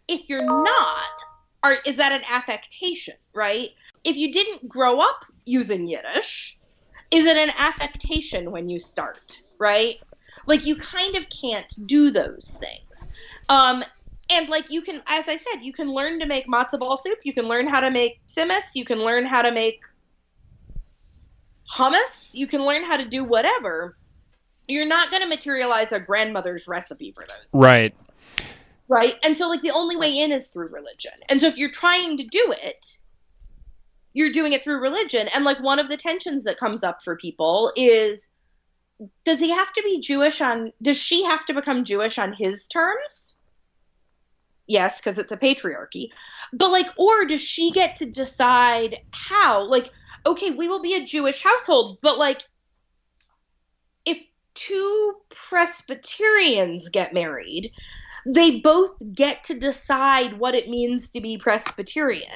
if you're not, are is that an affectation, right? If you didn't grow up using Yiddish, is it an affectation when you start, right? Like you kind of can't do those things. Um, and like you can, as I said, you can learn to make matzo ball soup. You can learn how to make tzimmus. You can learn how to make hummus. You can learn how to do whatever. You're not going to materialize a grandmother's recipe for those. Right right? And so like the only way in is through religion. And so if you're trying to do it, you're doing it through religion. And like one of the tensions that comes up for people is does he have to be Jewish on does she have to become Jewish on his terms? Yes, because it's a patriarchy. But like or does she get to decide how? Like okay, we will be a Jewish household, but like if two Presbyterians get married, they both get to decide what it means to be Presbyterian.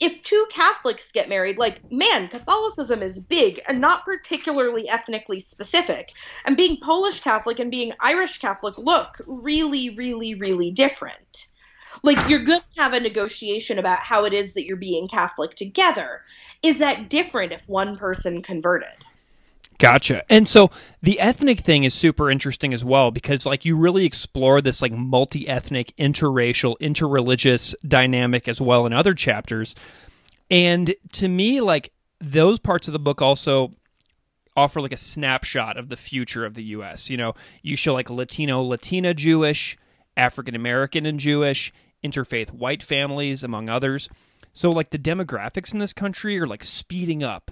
If two Catholics get married, like, man, Catholicism is big and not particularly ethnically specific. And being Polish Catholic and being Irish Catholic look really, really, really different. Like, you're going to have a negotiation about how it is that you're being Catholic together. Is that different if one person converted? Gotcha. And so the ethnic thing is super interesting as well because like you really explore this like multi-ethnic, interracial, interreligious dynamic as well in other chapters. And to me like those parts of the book also offer like a snapshot of the future of the US. You know, you show like Latino, Latina Jewish, African American and Jewish, interfaith white families among others. So like the demographics in this country are like speeding up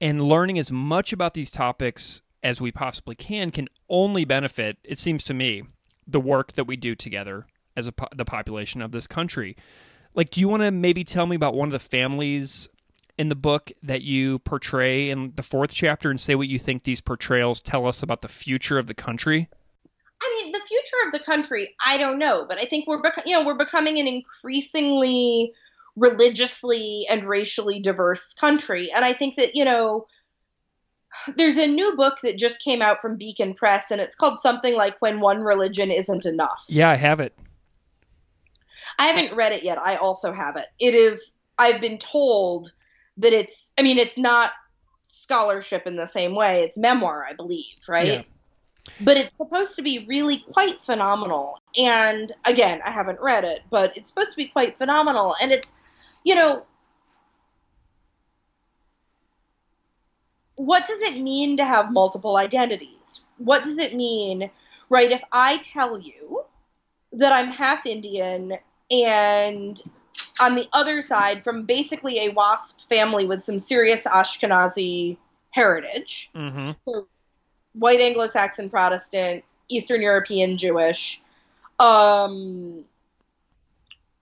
and learning as much about these topics as we possibly can can only benefit, it seems to me, the work that we do together as po- the population of this country. Like, do you want to maybe tell me about one of the families in the book that you portray in the fourth chapter and say what you think these portrayals tell us about the future of the country? I mean, the future of the country, I don't know, but I think we're you know we're becoming an increasingly religiously and racially diverse country, and I think that you know there's a new book that just came out from Beacon Press, and it's called something like "When One Religion Isn't Enough." Yeah, I have it. I haven't read it yet. I also have it. It is. I've been told that it's. I mean, it's not scholarship in the same way. It's memoir, I believe, right? Yeah. But it's supposed to be really quite phenomenal. And again, I haven't read it, but it's supposed to be quite phenomenal. And it's, you know, what does it mean to have multiple identities? What does it mean, right? If I tell you that I'm half Indian and on the other side from basically a WASP family with some serious Ashkenazi heritage, Mm-hmm. so white Anglo-Saxon Protestant, Eastern European Jewish, um,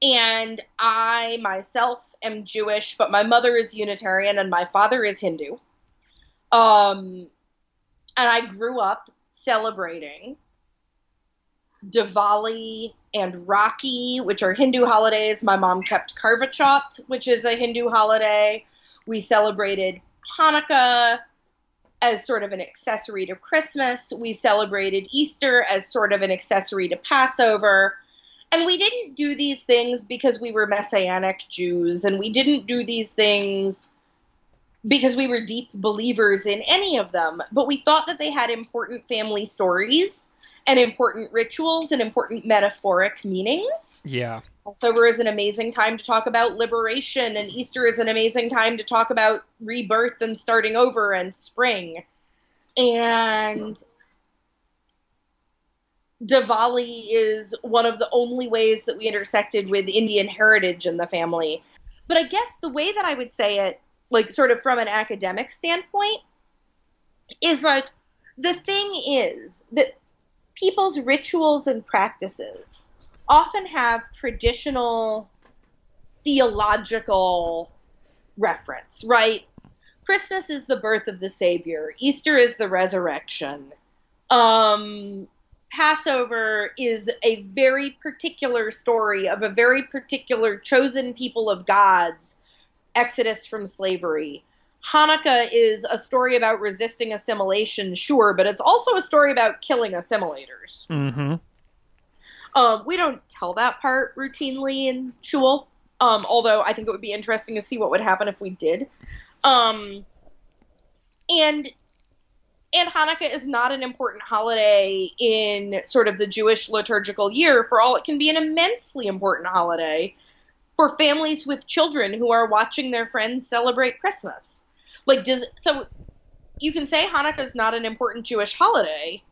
and I myself am Jewish, but my mother is Unitarian and my father is Hindu. Um, and I grew up celebrating Diwali and Rakhi, which are Hindu holidays. My mom kept Karva Chauth, which is a Hindu holiday. We celebrated Hanukkah as sort of an accessory to Christmas. We celebrated Easter as sort of an accessory to Passover. And we didn't do these things because we were Messianic Jews, and we didn't do these things because we were deep believers in any of them, but we thought that they had important family stories and important rituals and important metaphoric meanings. Yeah. Passover is an amazing time to talk about liberation, and Easter is an amazing time to talk about rebirth and starting over and spring. And Diwali is one of the only ways that we intersected with Indian heritage in the family. But I guess the way that I would say it, like sort of from an academic standpoint, is like the thing is that people's rituals and practices often have traditional theological reference, right? Christmas is the birth of the Savior. Easter is the resurrection. Um, Passover is a very particular story of a very particular chosen people of God's exodus from slavery. Hanukkah is a story about resisting assimilation, sure, but it's also a story about killing assimilators. Mm-hmm. Um, we don't tell that part routinely in shul, um, although I think it would be interesting to see what would happen if we did. Um, and and Hanukkah is not an important holiday in sort of the Jewish liturgical year, for all it can be an immensely important holiday for families with children who are watching their friends celebrate Christmas. Like, does so you can say Hanukkah is not an important Jewish holiday.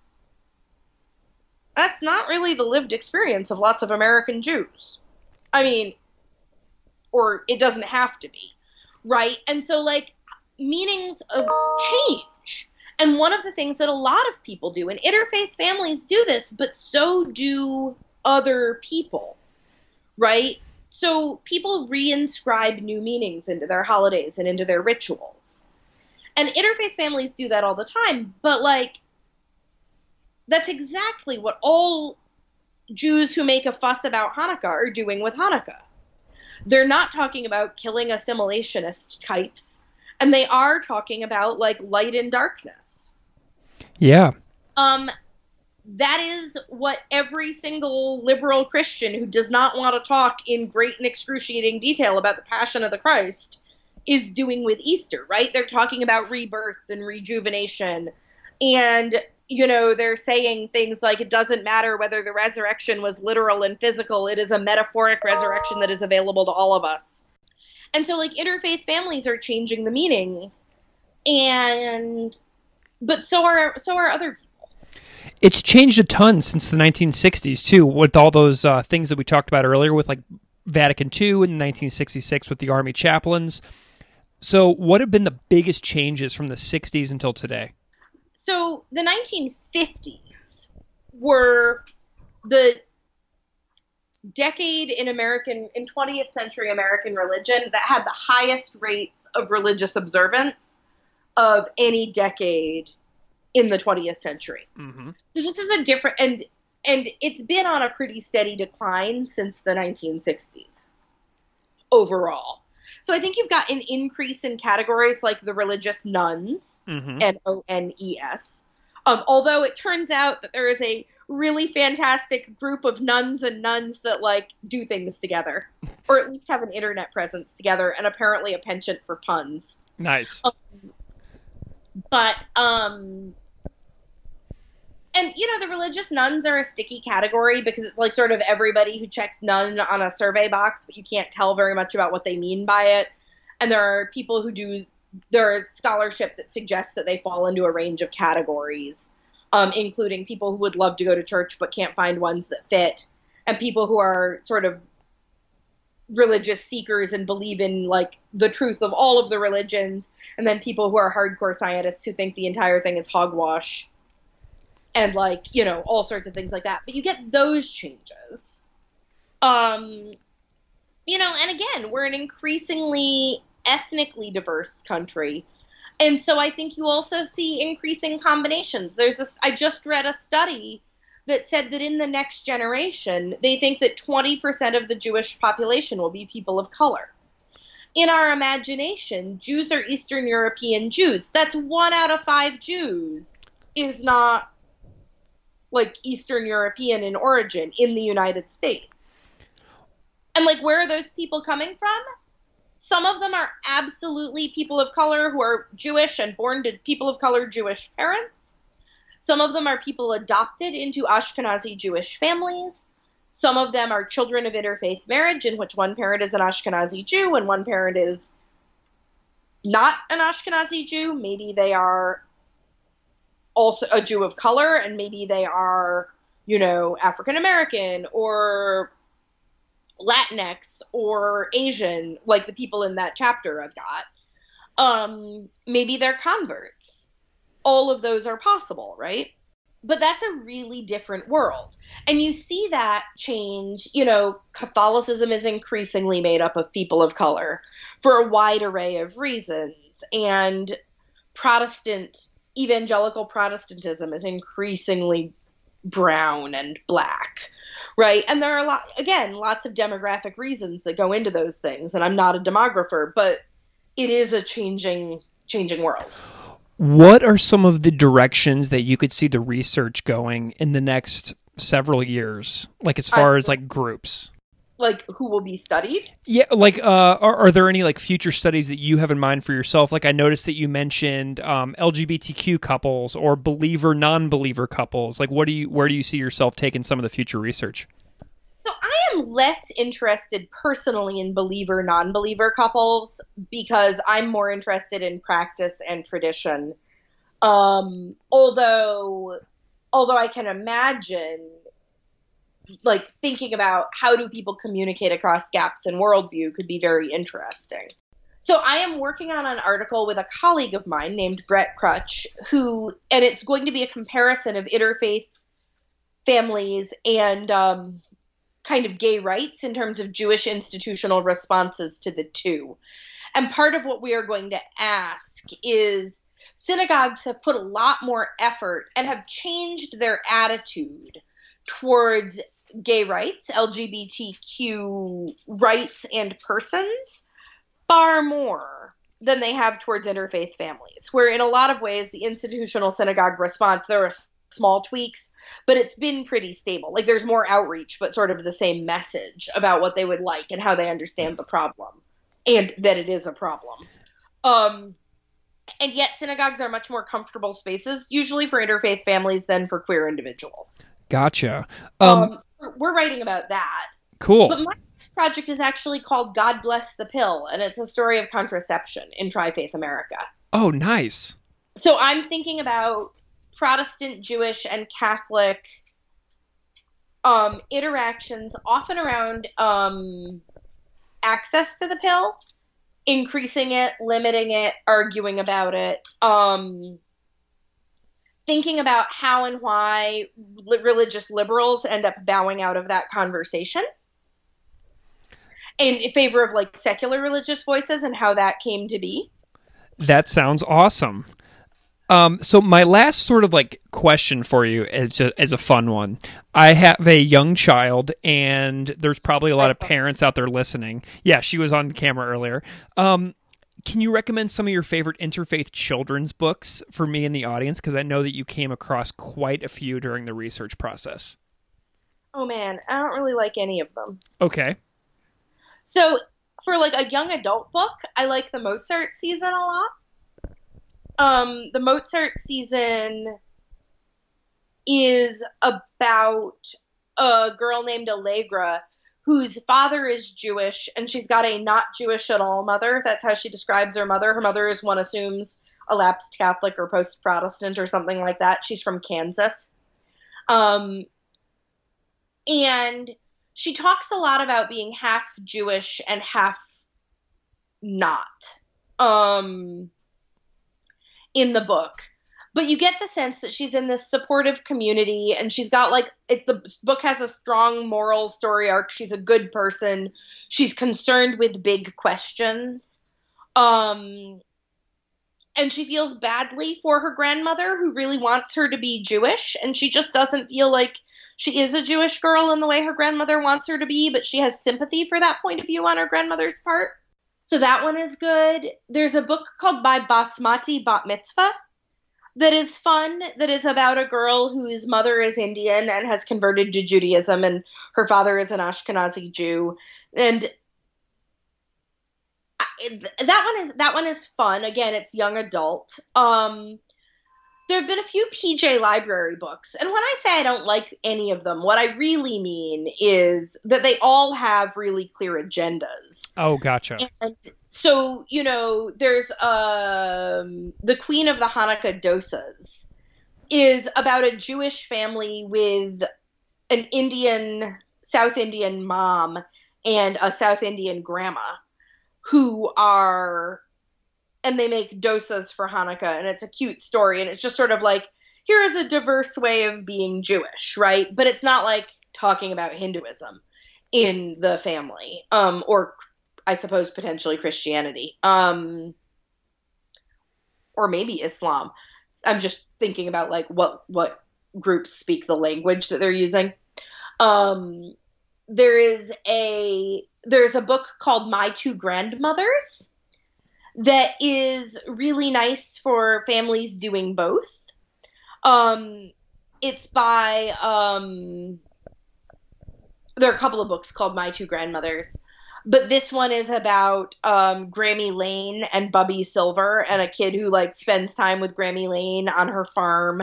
That's not really the lived experience of lots of American Jews. I mean, or it doesn't have to be, right? And so, like, meanings of change. And one of the things that a lot of people do, and interfaith families do this, but so do other people, right? So people reinscribe new meanings into their holidays and into their rituals. And interfaith families do that all the time, but like, that's exactly what all Jews who make a fuss about Hanukkah are doing with Hanukkah. They're not talking about killing assimilationist types, and they are talking about like light and darkness. Yeah. Um, that is what every single liberal Christian who does not want to talk in great and excruciating detail about the Passion of the Christ is doing with Easter, right? They're talking about rebirth and rejuvenation. And, you know, they're saying things like it doesn't matter whether the resurrection was literal and physical, it is a metaphoric resurrection that is available to all of us. And so, like, interfaith families are changing the meanings. And, but so are, so are other people. It's changed a ton since the 1960s too, with all those uh, things that we talked about earlier, with like Vatican II in 1966 with the army chaplains. So, what have been the biggest changes from the 60s until today? so the 1950s were the decade in American in 20th century American religion that had the highest rates of religious observance of any decade in the 20th century. Mm-hmm. So this is a different and and it's been on a pretty steady decline since the 1960s overall. So I think you've got an increase in categories like the religious nones, Mm-hmm. N O N E S. Um, although it turns out that there is a really fantastic group of nuns and nuns that like do things together, or at least have an internet presence together, and apparently a penchant for puns. Nice. Um, but um and you know the religious nones are a sticky category because it's like sort of everybody who checks none on a survey box but you can't tell very much about what they mean by it and there are people who do there are scholarship that suggests that they fall into a range of categories um, including people who would love to go to church but can't find ones that fit and people who are sort of religious seekers and believe in like the truth of all of the religions and then people who are hardcore scientists who think the entire thing is hogwash and like you know all sorts of things like that. But you get those changes. Um you know and again we're an increasingly ethnically diverse country and so i think you also see increasing combinations there's this i just read a study that said that in the next generation they think that 20% of the jewish population will be people of color in our imagination jews are eastern european jews that's one out of five jews is not like Eastern European in origin in the United States. And like where are those people coming from? Some of them are absolutely people of color who are Jewish and born to people of color Jewish parents. Some of them are people adopted into Ashkenazi Jewish families. Some of them are children of interfaith marriage in which one parent is an Ashkenazi Jew and one parent is not an Ashkenazi Jew. Maybe they are also a Jew of color, and maybe they are, you know, African American or Latinx or Asian, like the people in that chapter I've got. Um, maybe they're converts. All of those are possible, right? But that's a really different world. And you see that change, you know, Catholicism is increasingly made up of people of color for a wide array of reasons. And Protestant evangelical Protestantism is increasingly brown and black, right? And there are a lot, again, lots of demographic reasons that go into those things. And I'm not a demographer, but it is a changing, changing world. What are some of the directions that you could see the research going in the next several years? Like as far as like groups? Like who will be studied? Yeah, like uh, are, are there any like future studies that you have in mind for yourself? Like I noticed that you mentioned um, LGBTQ couples or believer non-believer couples. Like what do you where do you see yourself taking some of the future research? So I am less interested personally in believer non-believer couples because I'm more interested in practice and tradition. Um, although although I can imagine like thinking about how do people communicate across gaps in worldview could be very interesting. So I am working on an article with a colleague of mine named Brett Krutzsch, who, and it's going to be a comparison of interfaith families and um, kind of gay rights in terms of Jewish institutional responses to the two. And part of what we are going to ask is synagogues have put a lot more effort and have changed their attitude towards gay rights, LGBTQ rights, and persons far more than they have towards interfaith families. Where in a lot of ways, the institutional synagogue response, there are small tweaks, but it's been pretty stable. Like there's more outreach, but sort of the same message about what they would like and how they understand the problem and that it is a problem. Um, and yet synagogues are much more comfortable spaces, usually for interfaith families than for queer individuals. Gotcha. Um, Um, so we're writing about that. cool. But my next project is actually called God Bless the Pill, and it's a story of contraception in Tri Faith America. Oh, nice. So I'm thinking about Protestant, Jewish, and Catholic um, interactions, often around um, access to the pill, increasing it, limiting it, arguing about it. Um, thinking about how and why li- religious liberals end up bowing out of that conversation in favor of like secular religious voices and how that came to be. That sounds awesome. Um, so my last sort of like question for you is a, is a fun one. I have a young child, and there's probably a lot of parents out there listening. Yeah, she was on camera earlier. Um, can you recommend some of your favorite interfaith children's books for me and the audience? Because I know that you came across quite a few during the research process. Oh man, I don't really like any of them. Okay. So for like a young adult book, I like the Mozart season a lot. Um, the Mozart season is about a girl named Allegra whose father is Jewish and she's got a not Jewish at all mother. That's how she describes her mother. Her mother is one assumes a lapsed Catholic or post Protestant or something like that. She's from Kansas. Um, and she talks a lot about being half Jewish and half not um, in the book but you get the sense that she's in this supportive community and she's got like it, the book has a strong moral story arc. She's a good person. She's concerned with big questions. Um and she feels badly for her grandmother who really wants her to be jewish. And she just doesn't feel like she is a jewish girl in the way her grandmother wants her to be but she has sympathy for that point of view on her grandmother's part. So that one is good. There's a book called My Basmati Bat Mitzvah that is fun that is about a girl whose mother is Indian and has converted to Judaism and her father is an Ashkenazi Jew. And that one is that one is fun. Again it's young adult. Um there have been a few PJ library books and when I say I don't like any of them what I really mean is that they all have really clear agendas. Oh gotcha. And so you know there's um the queen of the hanukkah dosas is about a jewish family with an indian south indian mom and a south indian grandma who are and they make dosas for hanukkah and it's a cute story and it's just sort of like here is a diverse way of being jewish right but it's not like talking about hinduism in the family um or I suppose potentially Christianity, um, or maybe Islam. I'm just thinking about like what what groups speak the language that they're using. Um, there is a there's a book called My Two Grandmothers that is really nice for families doing both. Um, it's by um, there are a couple of books called My Two Grandmothers but this one is about um, Grammy Lane and Bubby Silver and a kid who like spends time with Grammy Lane on her farm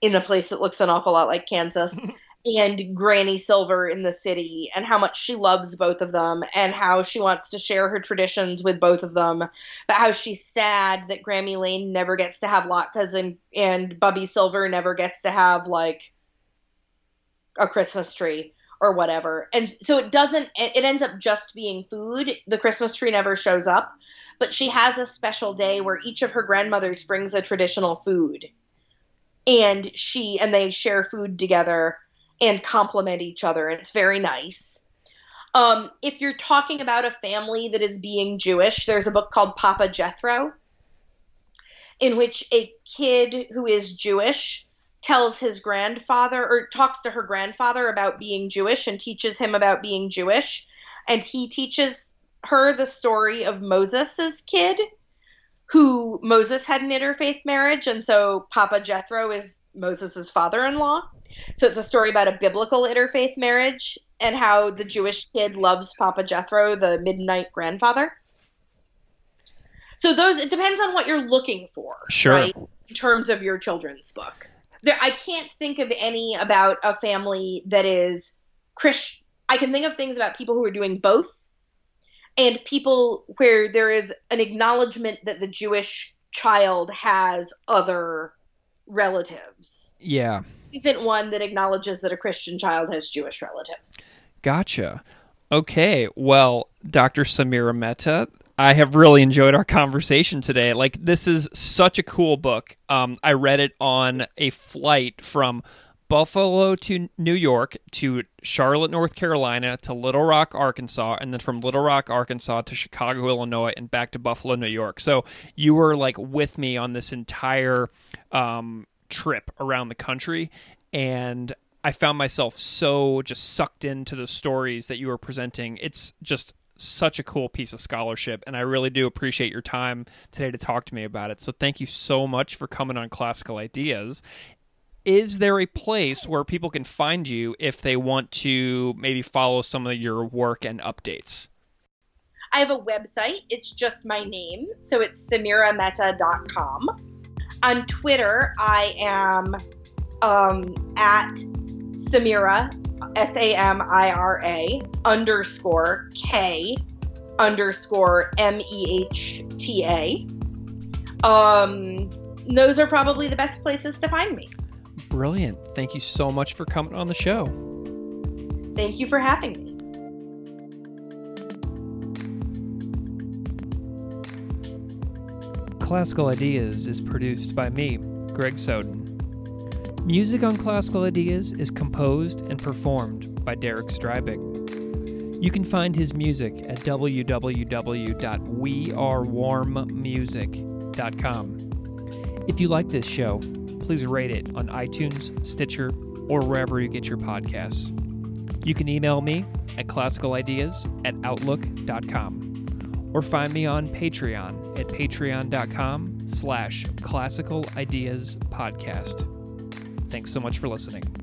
in a place that looks an awful lot like Kansas. and Granny Silver in the city, and how much she loves both of them, and how she wants to share her traditions with both of them, but how she's sad that Grammy Lane never gets to have latkes and and Bubby Silver never gets to have like a Christmas tree or whatever. And so it doesn't, it ends up just being food. The Christmas tree never shows up, but she has a special day where each of her grandmothers brings a traditional food. And she, and they share food together and complement each other. And it's very nice. Um, if you're talking about a family that is being Jewish, there's a book called Papa Jethro, in which a kid who is Jewish tells his grandfather or talks to her grandfather about being Jewish and teaches him about being Jewish. And he teaches her the story of Moses's kid, who Moses had an interfaith marriage, and so Papa Jethro is Moses's father-in-law. So it's a story about a biblical interfaith marriage and how the Jewish kid loves Papa Jethro, the Midianite grandfather. So those it depends on what you're looking for, sure. right? In terms of your children's book there, I can't think of any about a family that is Christian. I can think of things about people who are doing both, and people where there is an acknowledgement that the Jewish child has other relatives. Yeah. Isn't one that acknowledges that a Christian child has Jewish relatives. Gotcha. Okay. Well, Dr. Samira Mehta, I have really enjoyed our conversation today. Like this is such a cool book. Um, I read it on a flight from Buffalo to New York to Charlotte, North Carolina to Little Rock, Arkansas, and then from Little Rock, Arkansas to Chicago, Illinois, and back to Buffalo, New York. So you were like with me on this entire um, trip around the country, and I found myself so just sucked into the stories that you were presenting. It's just such a cool piece of scholarship, and I really do appreciate your time today to talk to me about it. So thank you so much for coming on Classical Ideas. Is there a place where people can find you if they want to maybe follow some of your work and updates? I have a website. It's just my name. So it's samiramehta.com. On Twitter, I am um, at Samira, S A M I R A, underscore K, underscore M E H T A. Um, those are probably the best places to find me. Brilliant. Thank you so much for coming on the show. Thank you for having me. Classical Ideas is produced by me, Greg Soden. Music on Classical Ideas is composed and performed by Derek Strybeck. You can find his music at www.wearewarmmusic.com. If you like this show, please rate it on iTunes, Stitcher, or wherever you get your podcasts. You can email me at classicalideas at outlook.com or find me on Patreon at patreon.com slash classical ideas podcast. Thanks so much for listening.